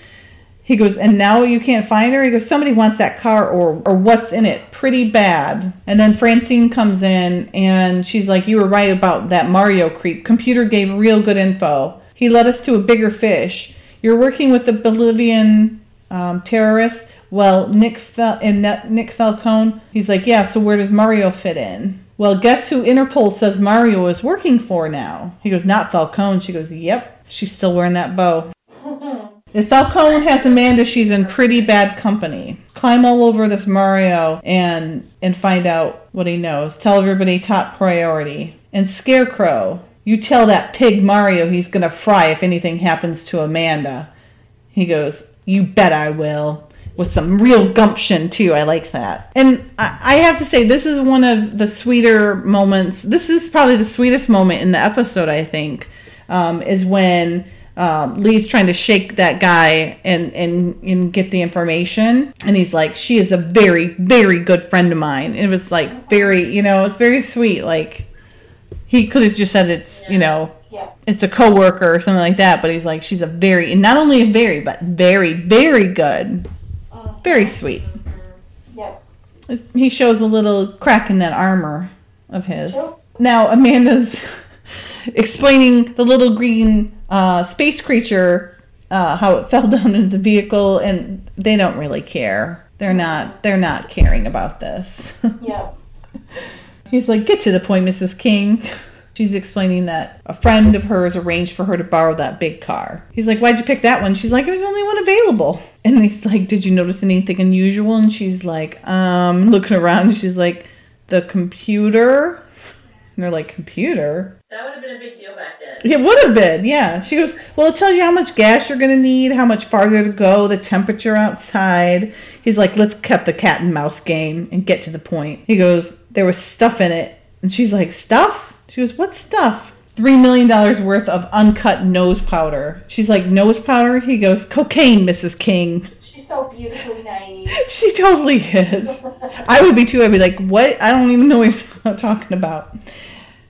B: He goes, and now you can't find her? He goes, somebody wants that car or, or what's in it pretty bad. And then Francine comes in and she's like, You were right about that Mario creep. Computer gave real good info. He led us to a bigger fish. You're working with the Bolivian um, terrorists? Well, Nick Fel- and Nick Falcone, he's like, Yeah, so where does Mario fit in? Well, guess who Interpol says Mario is working for now? He goes, Not Falcone. She goes, Yep. She's still wearing that bow. If Falcone has Amanda, she's in pretty bad company. Climb all over this Mario and and find out what he knows. Tell everybody top priority. And Scarecrow, you tell that pig Mario he's gonna fry if anything happens to Amanda. He goes, You bet I will. with some real gumption too. I like that. And I, I have to say, this is one of the sweeter moments. This is probably the sweetest moment in the episode. I think um, is when um, Lee's trying to shake that guy and, and and get the information, and he's like, "She is a very very good friend of mine." And it was like very, you know, it's very sweet. Like he could have just said it's, you know,
C: Yeah.
B: it's a coworker or something like that, but he's like, she's a very, and not only a very, but very very good, very sweet.
C: Yep.
B: He shows a little crack in that armor of his. Now Amanda's explaining the little green uh, space creature uh, how it [laughs] fell down into the vehicle, and they don't really care. They're not. They're not caring about this. [laughs]
C: Yep.
B: He's like, "Get to the point, Mrs. King." [laughs] She's explaining that a friend of hers arranged for her to borrow that big car. He's like, Why'd you pick that one? She's like, It was the only one available. And he's like, Did you notice anything unusual? And she's like, Um, looking around. She's like, The computer? And they're like, Computer?
A: That would have been a big deal back then.
B: It would have been, yeah. She goes, Well, it tells you how much gas you're going to need, how much farther to go, the temperature outside. He's like, Let's cut the cat and mouse game and get to the point. He goes, There was stuff in it. And she's like, Stuff? She goes, What stuff? Three million dollars worth of uncut nose powder. She's like, Nose powder? He goes, Cocaine, Mrs. King.
C: She's so beautifully naive. [laughs]
B: She totally is. I would be too. I'd be like, what? I don't even know what you're talking about.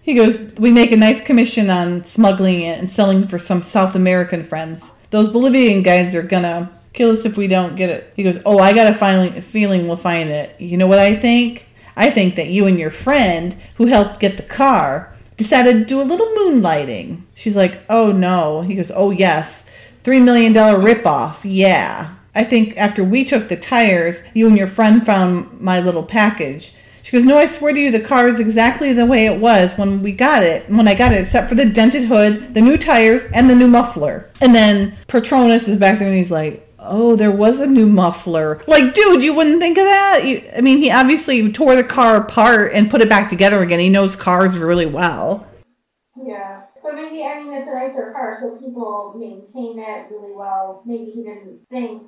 B: He goes, we make a nice commission on smuggling it and selling for some South American friends. Those Bolivian guys are gonna kill us if we don't get it. He goes, oh, I got a feeling, we'll find it. You know what I think? I think that you and your friend who helped get the car decided to do a little moonlighting. She's like, oh no. He goes, oh yes. Three million dollar ripoff. Yeah. I think after we took the tires, you and your friend found my little package. She goes, No, I swear to you, the car is exactly the way it was when we got it, when I got it, except for the dented hood, the new tires, and the new muffler. And then Patronus is back there and he's like, Oh, there was a new muffler. Like, dude, you wouldn't think of that? You, I mean, he obviously tore the car apart and put it back together again. He knows cars really well.
C: Yeah. But maybe, I mean, it's a nicer car, so people maintain it really well. Maybe he didn't think,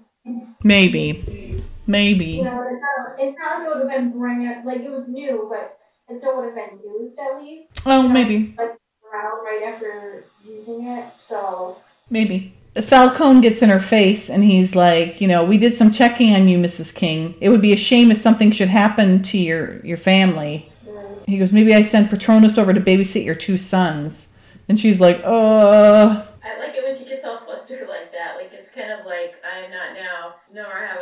B: Maybe. Maybe.
C: you know, it's not, it's not like it would have been bring it, like it was new, but it still would have been used at least.
B: Oh, maybe.
C: Like around right after using it. So,
B: Maybe. Falcone gets in her face and he's like, you know, we did some checking on you, Mrs. King. It would be a shame if something should happen to your your family.
C: mm,
B: He goes, maybe I send Patronus over to babysit your two sons. And she's like, uh,
A: I like it when she gets all flustered like that. Like it's kind of like I'm not now, nor have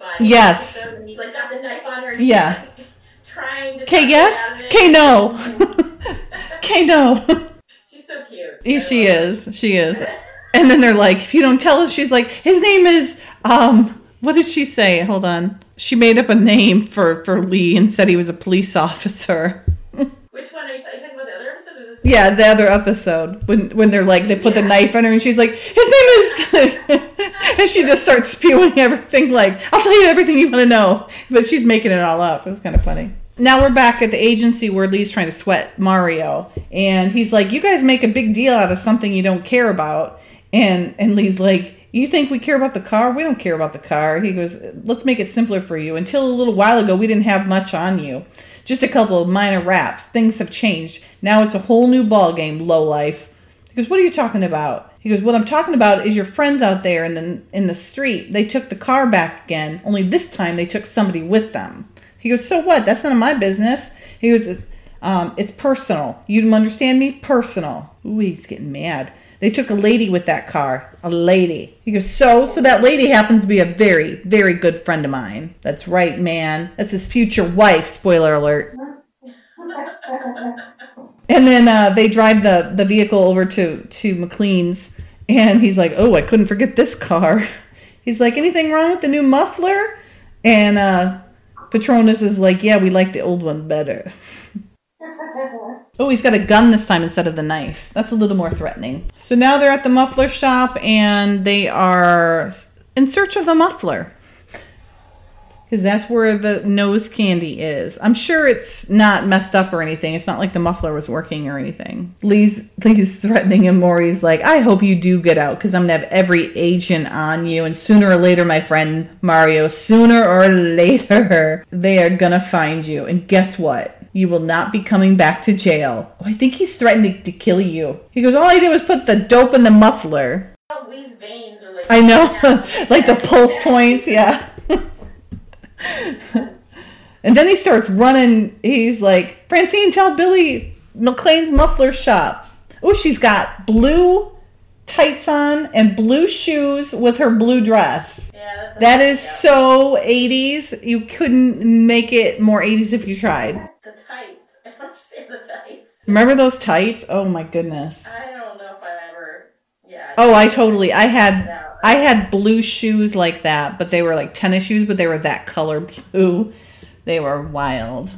A: I ever been a spy.
B: Yes.
A: And he's like got the knife on her.
B: Yeah.
A: like, [laughs] trying to.
B: okay, yes,
A: her out of it.
B: okay, no, [laughs] okay, no. [laughs]
A: She's so cute. I
B: she is, she is. And then they're like, if you don't tell us, she's like, his name is, um, what did she say? Hold on. She made up a name for, for Lee and said he was a police officer.
A: Which one are you,
B: Yeah, the other episode when when they're like they put the knife on her and she's like, his name is, [laughs] and she just starts spewing everything like, I'll tell you everything you want to know, but she's making it all up. It was kind of funny. Now we're back at the agency where Lee's trying to sweat Mario, and he's like, "You guys make a big deal out of something you don't care about," and and Lee's like. You think we care about the car? We don't care about the car. He goes, let's make it simpler for you. Until a little while ago, we didn't have much on you. Just a couple of minor raps. Things have changed. Now it's a whole new ball game, low life. He goes, "What are you talking about?" He goes, "What I'm talking about is your friends out there in the in the street. They took the car back again. Only this time they took somebody with them." He goes, "So what? That's none of my business." He goes, um, "It's personal. You understand me? Personal." Ooh, he's getting mad. They took a lady with that car. A lady. He goes, "So, so that lady happens to be a very, very good friend of mine." That's right, man. That's his future wife. Spoiler alert. [laughs] And then uh, they drive the, the vehicle over to, to McLean's, and he's like, Oh, I couldn't forget this car. [laughs] He's like, Anything wrong with the new muffler? And uh, Patronus is like, Yeah, we like the old one better. [laughs] Oh, he's got a gun this time instead of the knife. That's a little more threatening. So now they're at the muffler shop and they are in search of the muffler. because that's where the nose candy is. I'm sure it's not messed up or anything. It's not like the muffler was working or anything. Lee's Lee's threatening him. He's like, "I hope you do get out because I'm gonna have every agent on you, and sooner or later, my friend Mario, sooner or later, [laughs] they are gonna find you. And guess what?" You will not be coming back to jail. Oh, I think he's threatening to kill you. He goes, All I did was put the dope in the muffler.
A: Veins are like.
B: I know, [laughs] [laughs] like the pulse points, yeah. [laughs] and then he starts running. He's like, Francine, tell Billy McLean's muffler shop. Oh, she's got blue tights on and blue shoes with her blue dress.
A: Yeah, that's
B: That is so 80s. You couldn't make it more 80s if you tried.
A: The tights. [laughs] I don't understand the tights.
B: Remember those tights? Oh my goodness.
A: I don't know if I ever. Yeah.
B: Oh, I totally. I had. I had blue shoes like that, but they were like tennis shoes, but they were that color blue. They were wild.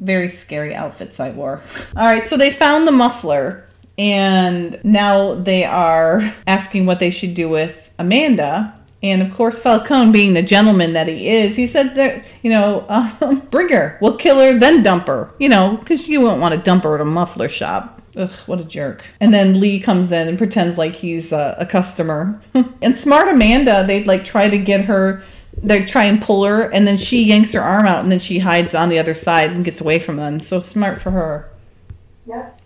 B: Very scary outfits I wore. All right, so they found the muffler and now they are asking what they should do with Amanda. And of course, Falcone, being the gentleman that he is, he said that, you know, [laughs] um, bring her. We'll kill her, then dump her. You know, because you won't want to dump her at a muffler shop. Ugh, what a jerk. And then Lee comes in and pretends like he's uh, a customer. [laughs] and smart Amanda, they'd like try to get her, they try and pull her, and then she yanks her arm out, and then she hides on the other side and gets away from them. So smart for her.
C: Yep.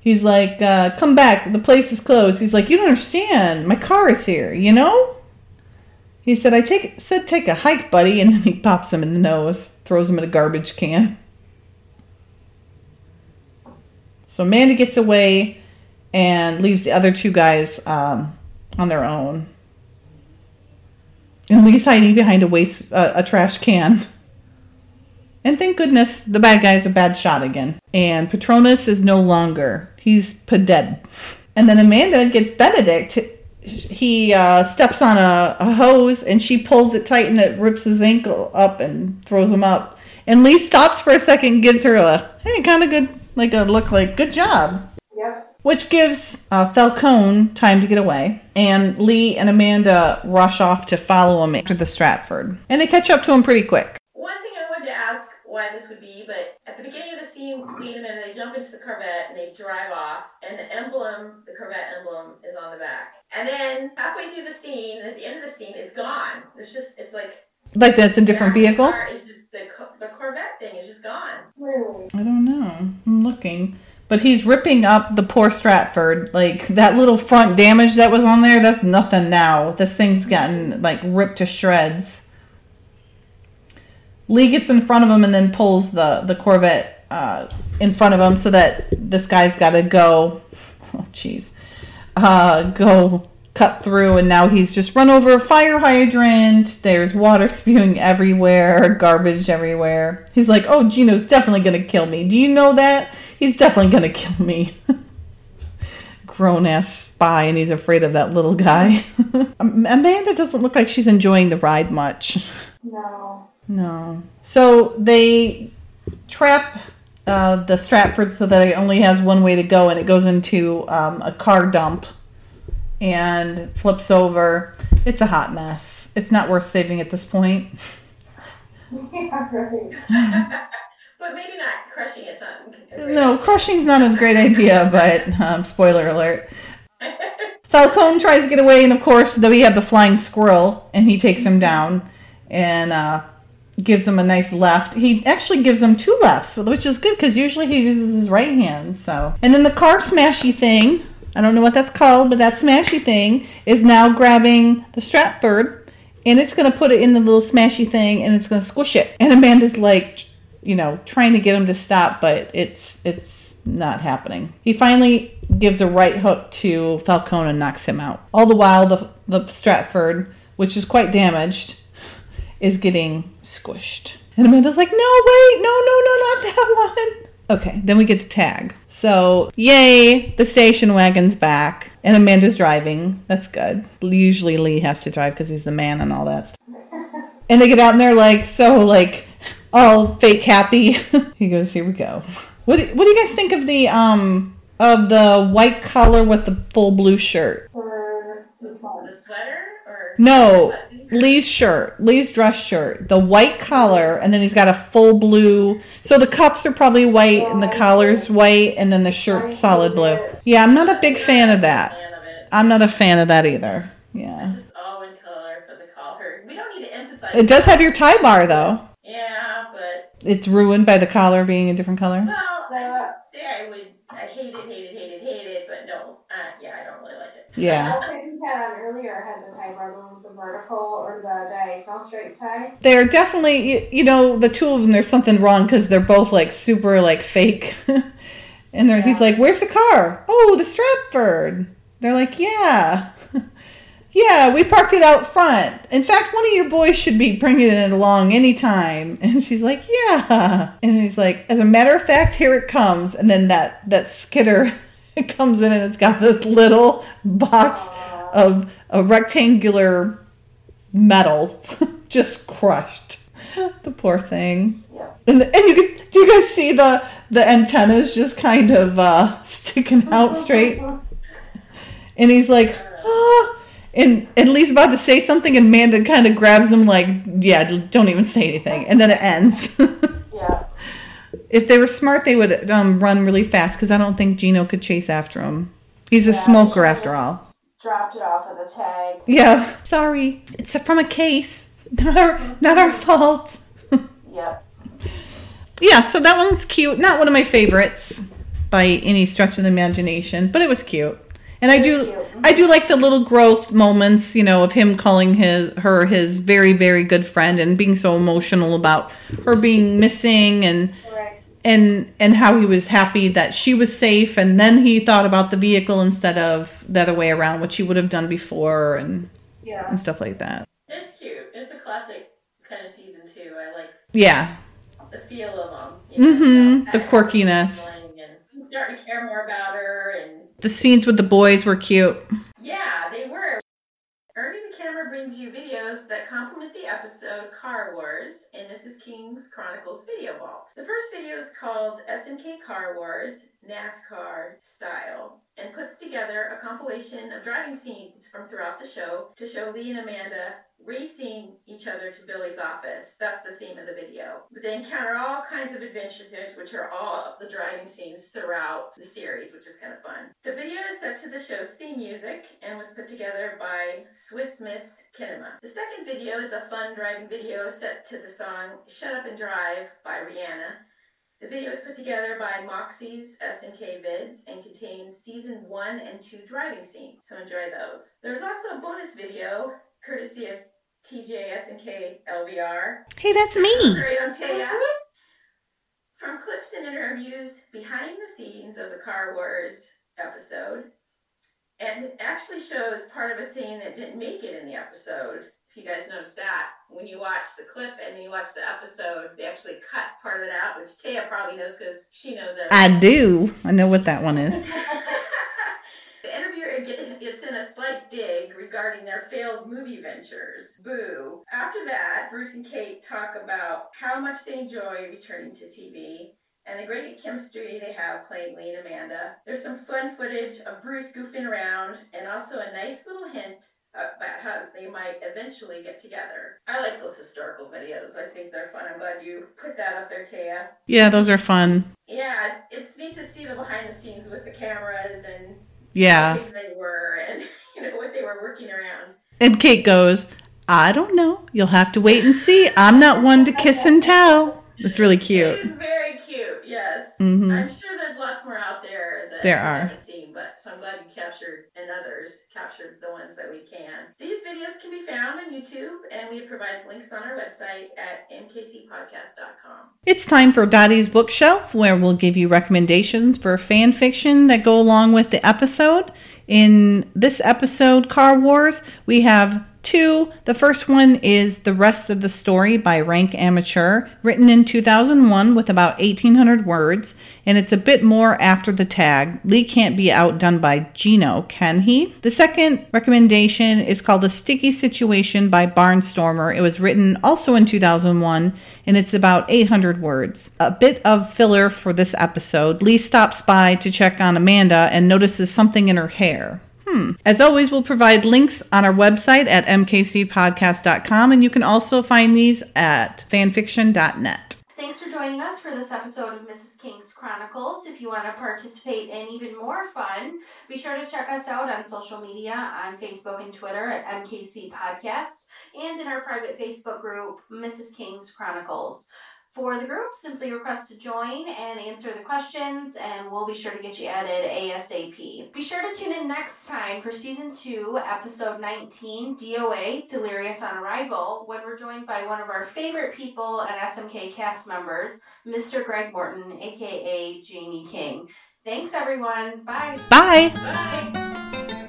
B: He's like, uh, come back, the place is closed. He's like, you don't understand, my car is here, you know? He said, I take said take a hike, buddy, and then he pops him in the nose, throws him in a garbage can. So Amanda gets away and leaves the other two guys um, on their own. And Lee's hiding behind a waste uh, a trash can. And thank goodness the bad guy is a bad shot again. And Patronus is no longer. He's dead. And then Amanda gets Benedict. He uh, steps on a, a hose and she pulls it tight and it rips his ankle up and throws him up. And Lee stops for a second and gives her a, hey, kind of good, like a look like, good job. Which gives uh, Falcone time to get away. And Lee and Amanda rush off to follow him after the Stratford. And they catch up to him pretty quick.
A: One thing I wanted to ask why this would be, but at the beginning of the scene, Lee and Amanda, they jump into the Corvette and they drive off, and the emblem, the Corvette emblem, is on the back. And then halfway through the scene, and at the end of the scene, it's gone. It's just, it's like
B: Like that's a different
A: the
B: vehicle?
A: car is just the the Corvette thing is just gone.
B: I don't know. I'm looking. But he's ripping up the poor Stratford. Like that little front damage that was on there, that's nothing now. This thing's gotten like ripped to shreds. Lee gets in front of him and then pulls the, the Corvette uh, in front of him so that this guy's got to go. [laughs] Oh, jeez. Uh, go cut through, and now he's just run over a fire hydrant. There's water [laughs] spewing everywhere, garbage everywhere. He's like, "Oh, Gino's definitely gonna kill me. Do you know that? He's definitely gonna kill me." Grown ass spy, and he's afraid of that little guy. [laughs] Amanda doesn't look like she's enjoying the ride much.
C: No.
B: No. So they trap uh, the Stratford so that it only has one way to go, and it goes into um, a car dump and flips over. It's a hot mess. It's not worth saving at this point. [laughs]
C: Yeah, right. [laughs]
A: But maybe not crushing it's not. a great
B: No,
A: idea.
B: crushing's not a great idea, but um, spoiler alert. [laughs] Falcone tries to get away, and of course, then we have the flying squirrel, and he takes him down and uh, gives him a nice left. He actually gives him two lefts, which is good because usually he uses his right hand. So, and then the car smashy thing. I don't know what that's called, but that smashy thing is now grabbing the Stratford, and it's going to put it in the little smashy thing, and it's going to squish it. And Amanda's like, you know, trying to get him to stop, but it's it's not happening. He finally gives a right hook to Falcone and knocks him out. All the while, the the Stratford, which is quite damaged, is getting squished. And Amanda's like, no, wait, no, no, no, not that [laughs] one. Okay, then we get to tag. So, yay, the station wagon's back, and Amanda's driving. That's good. Usually Lee has to drive because he's the man and all that stuff. And they get out and they're like, so, like, all fake happy. [laughs] he goes, here we go. What do, what do you guys think of the, um, of the white collar with the full blue shirt?
C: For the phone.
A: The sweater?
B: No, Lee's shirt, Lee's dress shirt, the white collar, and then he's got a full blue. So the cups are probably white, and the collar's white, and then the shirt's solid blue. Yeah, I'm not a big fan of that.
A: Fan of it.
B: I'm not a fan of that either. Yeah.
A: Just all in color for the collar. We don't need to emphasize.
B: It does have your tie bar though.
A: Yeah, but
B: It's ruined by the collar being a different color.
A: well, I
C: Uh,
A: would say I would. I hate it, hate it, hate it, hate it. But no, uh, yeah, I don't really like it.
B: Yeah.
C: The outfit you had on earlier had the tie bar, the with the vertical or the diagonal straight tie.
B: They're definitely, you, you know, the two of them. There's something wrong because they're both like super like fake, [laughs] and they're, he's like, "Where's the car? Oh, the Stratford." They're like, "Yeah, yeah, we parked it out front. In fact, one of your boys should be bringing it along anytime." [laughs] And she's like, "Yeah," and he's like, "As a matter of fact, here it comes." And then that that skitter [laughs] comes in and it's got this little box of a rectangular metal [laughs] just crushed the poor thing
C: Yeah.
B: and, and you can do you guys see the the antennas just kind of uh sticking out straight and he's like ah. And and lee's about to say something and amanda kind of grabs him like yeah don't even say anything and then it ends [laughs]
C: Yeah.
B: if they were smart they would um, run really fast because i don't think gino could chase after him he's a smoker after all
C: Dropped it off as a tag.
B: Yeah, sorry. It's from a case. [laughs] Not our, not our fault. [laughs]
C: Yep.
B: yeah, so that one's cute. Not one of my favorites by any stretch of the imagination, but it was cute. And I do
C: cute.
B: I do like the little growth moments, you know, of him calling his her his very very good friend and being so emotional about her being missing and
C: Right.
B: and and how he was happy that she was safe and then he thought about the vehicle instead of the other way around which she would have done before and
C: Yeah.
B: and stuff like that.
A: It's cute. It's a classic kind of season two. I like
B: Yeah.
A: the feel of them.
B: Mm-hmm. the quirkiness.
A: And starting to care more about her, and
B: The scenes with the boys were cute.
A: yeah, they were. Ernie the Camera brings you videos that complement the episode Car Wars in Mrs. King's Chronicles Video Vault. The first video is called SMK Car Wars NASCAR Style and puts together a compilation of driving scenes from throughout the show to show Lee and Amanda racing each other to Billy's office. That's the theme of the video. They encounter all kinds of adventures, which are all the driving scenes throughout the series, which is kind of fun. The video is set to the show's theme music and was put together by Swiss Miss Kinema. The second video is a fun driving video set to the song Shut Up and Drive by Rihanna. The video is put together by Moxie's SMK Vids and contains season one and two driving scenes, so enjoy those. There's also a bonus video courtesy of TJ SMK LVR
B: Hey, that's me.
A: Taya. From clips and interviews behind the scenes of the Car Wars episode, and it actually shows part of a scene that didn't make it in the episode. If you guys noticed that, when you watch the clip and you watch the episode, they actually cut part of it out, which Taya probably knows because she knows everything.
B: I do. I know what that one is. [laughs]
A: gets in a slight dig regarding their failed movie ventures. Boo. After that, Bruce and Kate talk about how much they enjoy returning to TV and the great chemistry they have playing Lee and Amanda. There's some fun footage of Bruce goofing around and also a nice little hint about how they might eventually get together. I like those historical videos. I think they're fun. I'm glad you put that up there, Taya.
B: Yeah, those are fun.
A: Yeah, it's, it's neat to see the behind the scenes with the cameras and
B: Yeah.
A: they were and [laughs] you know what they were working around.
B: And Kate goes, I don't know. You'll have to wait and see. I'm not one to kiss and tell. It's really cute.
A: is very cute, yes.
B: Mhm.
A: I'm sure there's lots more out there that
B: There
A: I
B: are.
A: haven't seen, but so I'm glad you captured and others captured the ones that we can. These videos can be found on YouTube, and we provide links on our website at mkcpodcast.com.
B: It's time for Dotty's Bookshelf, where we'll give you recommendations for fan fiction that go along with the episode. In this episode, Car Wars, we have two. The first one is The Rest of the Story by Rank Amateur, written in 2001 with about 1,800 words, and it's a bit more after the tag. Lee can't be outdone by Gino, can he? The second recommendation is called A Sticky Situation by Barnstormer. It was written also in 2001, and it's about 800 words. A bit of filler for this episode. Lee stops by to check on Amanda and notices something in her hair. Hmm. As always, we'll provide links on our website at mkcpodcast.com, and you can also find these at fanfiction.net.
C: Thanks for joining us for this episode of Mrs. King's Chronicles. If you want to participate in even more fun, be sure to check us out on social media on Facebook and Twitter at MKC Podcast and in our private Facebook group, Mrs. King's Chronicles. For the group, simply request to join and answer the questions, and we'll be sure to get you added ASAP. Be sure to tune in next time for season two, episode 19, DOA Delirious on Arrival, when we're joined by one of our favorite people and SMK cast members, Mr. Greg Morton, aka Jamie King. Thanks, everyone. Bye.
B: Bye.
C: Bye.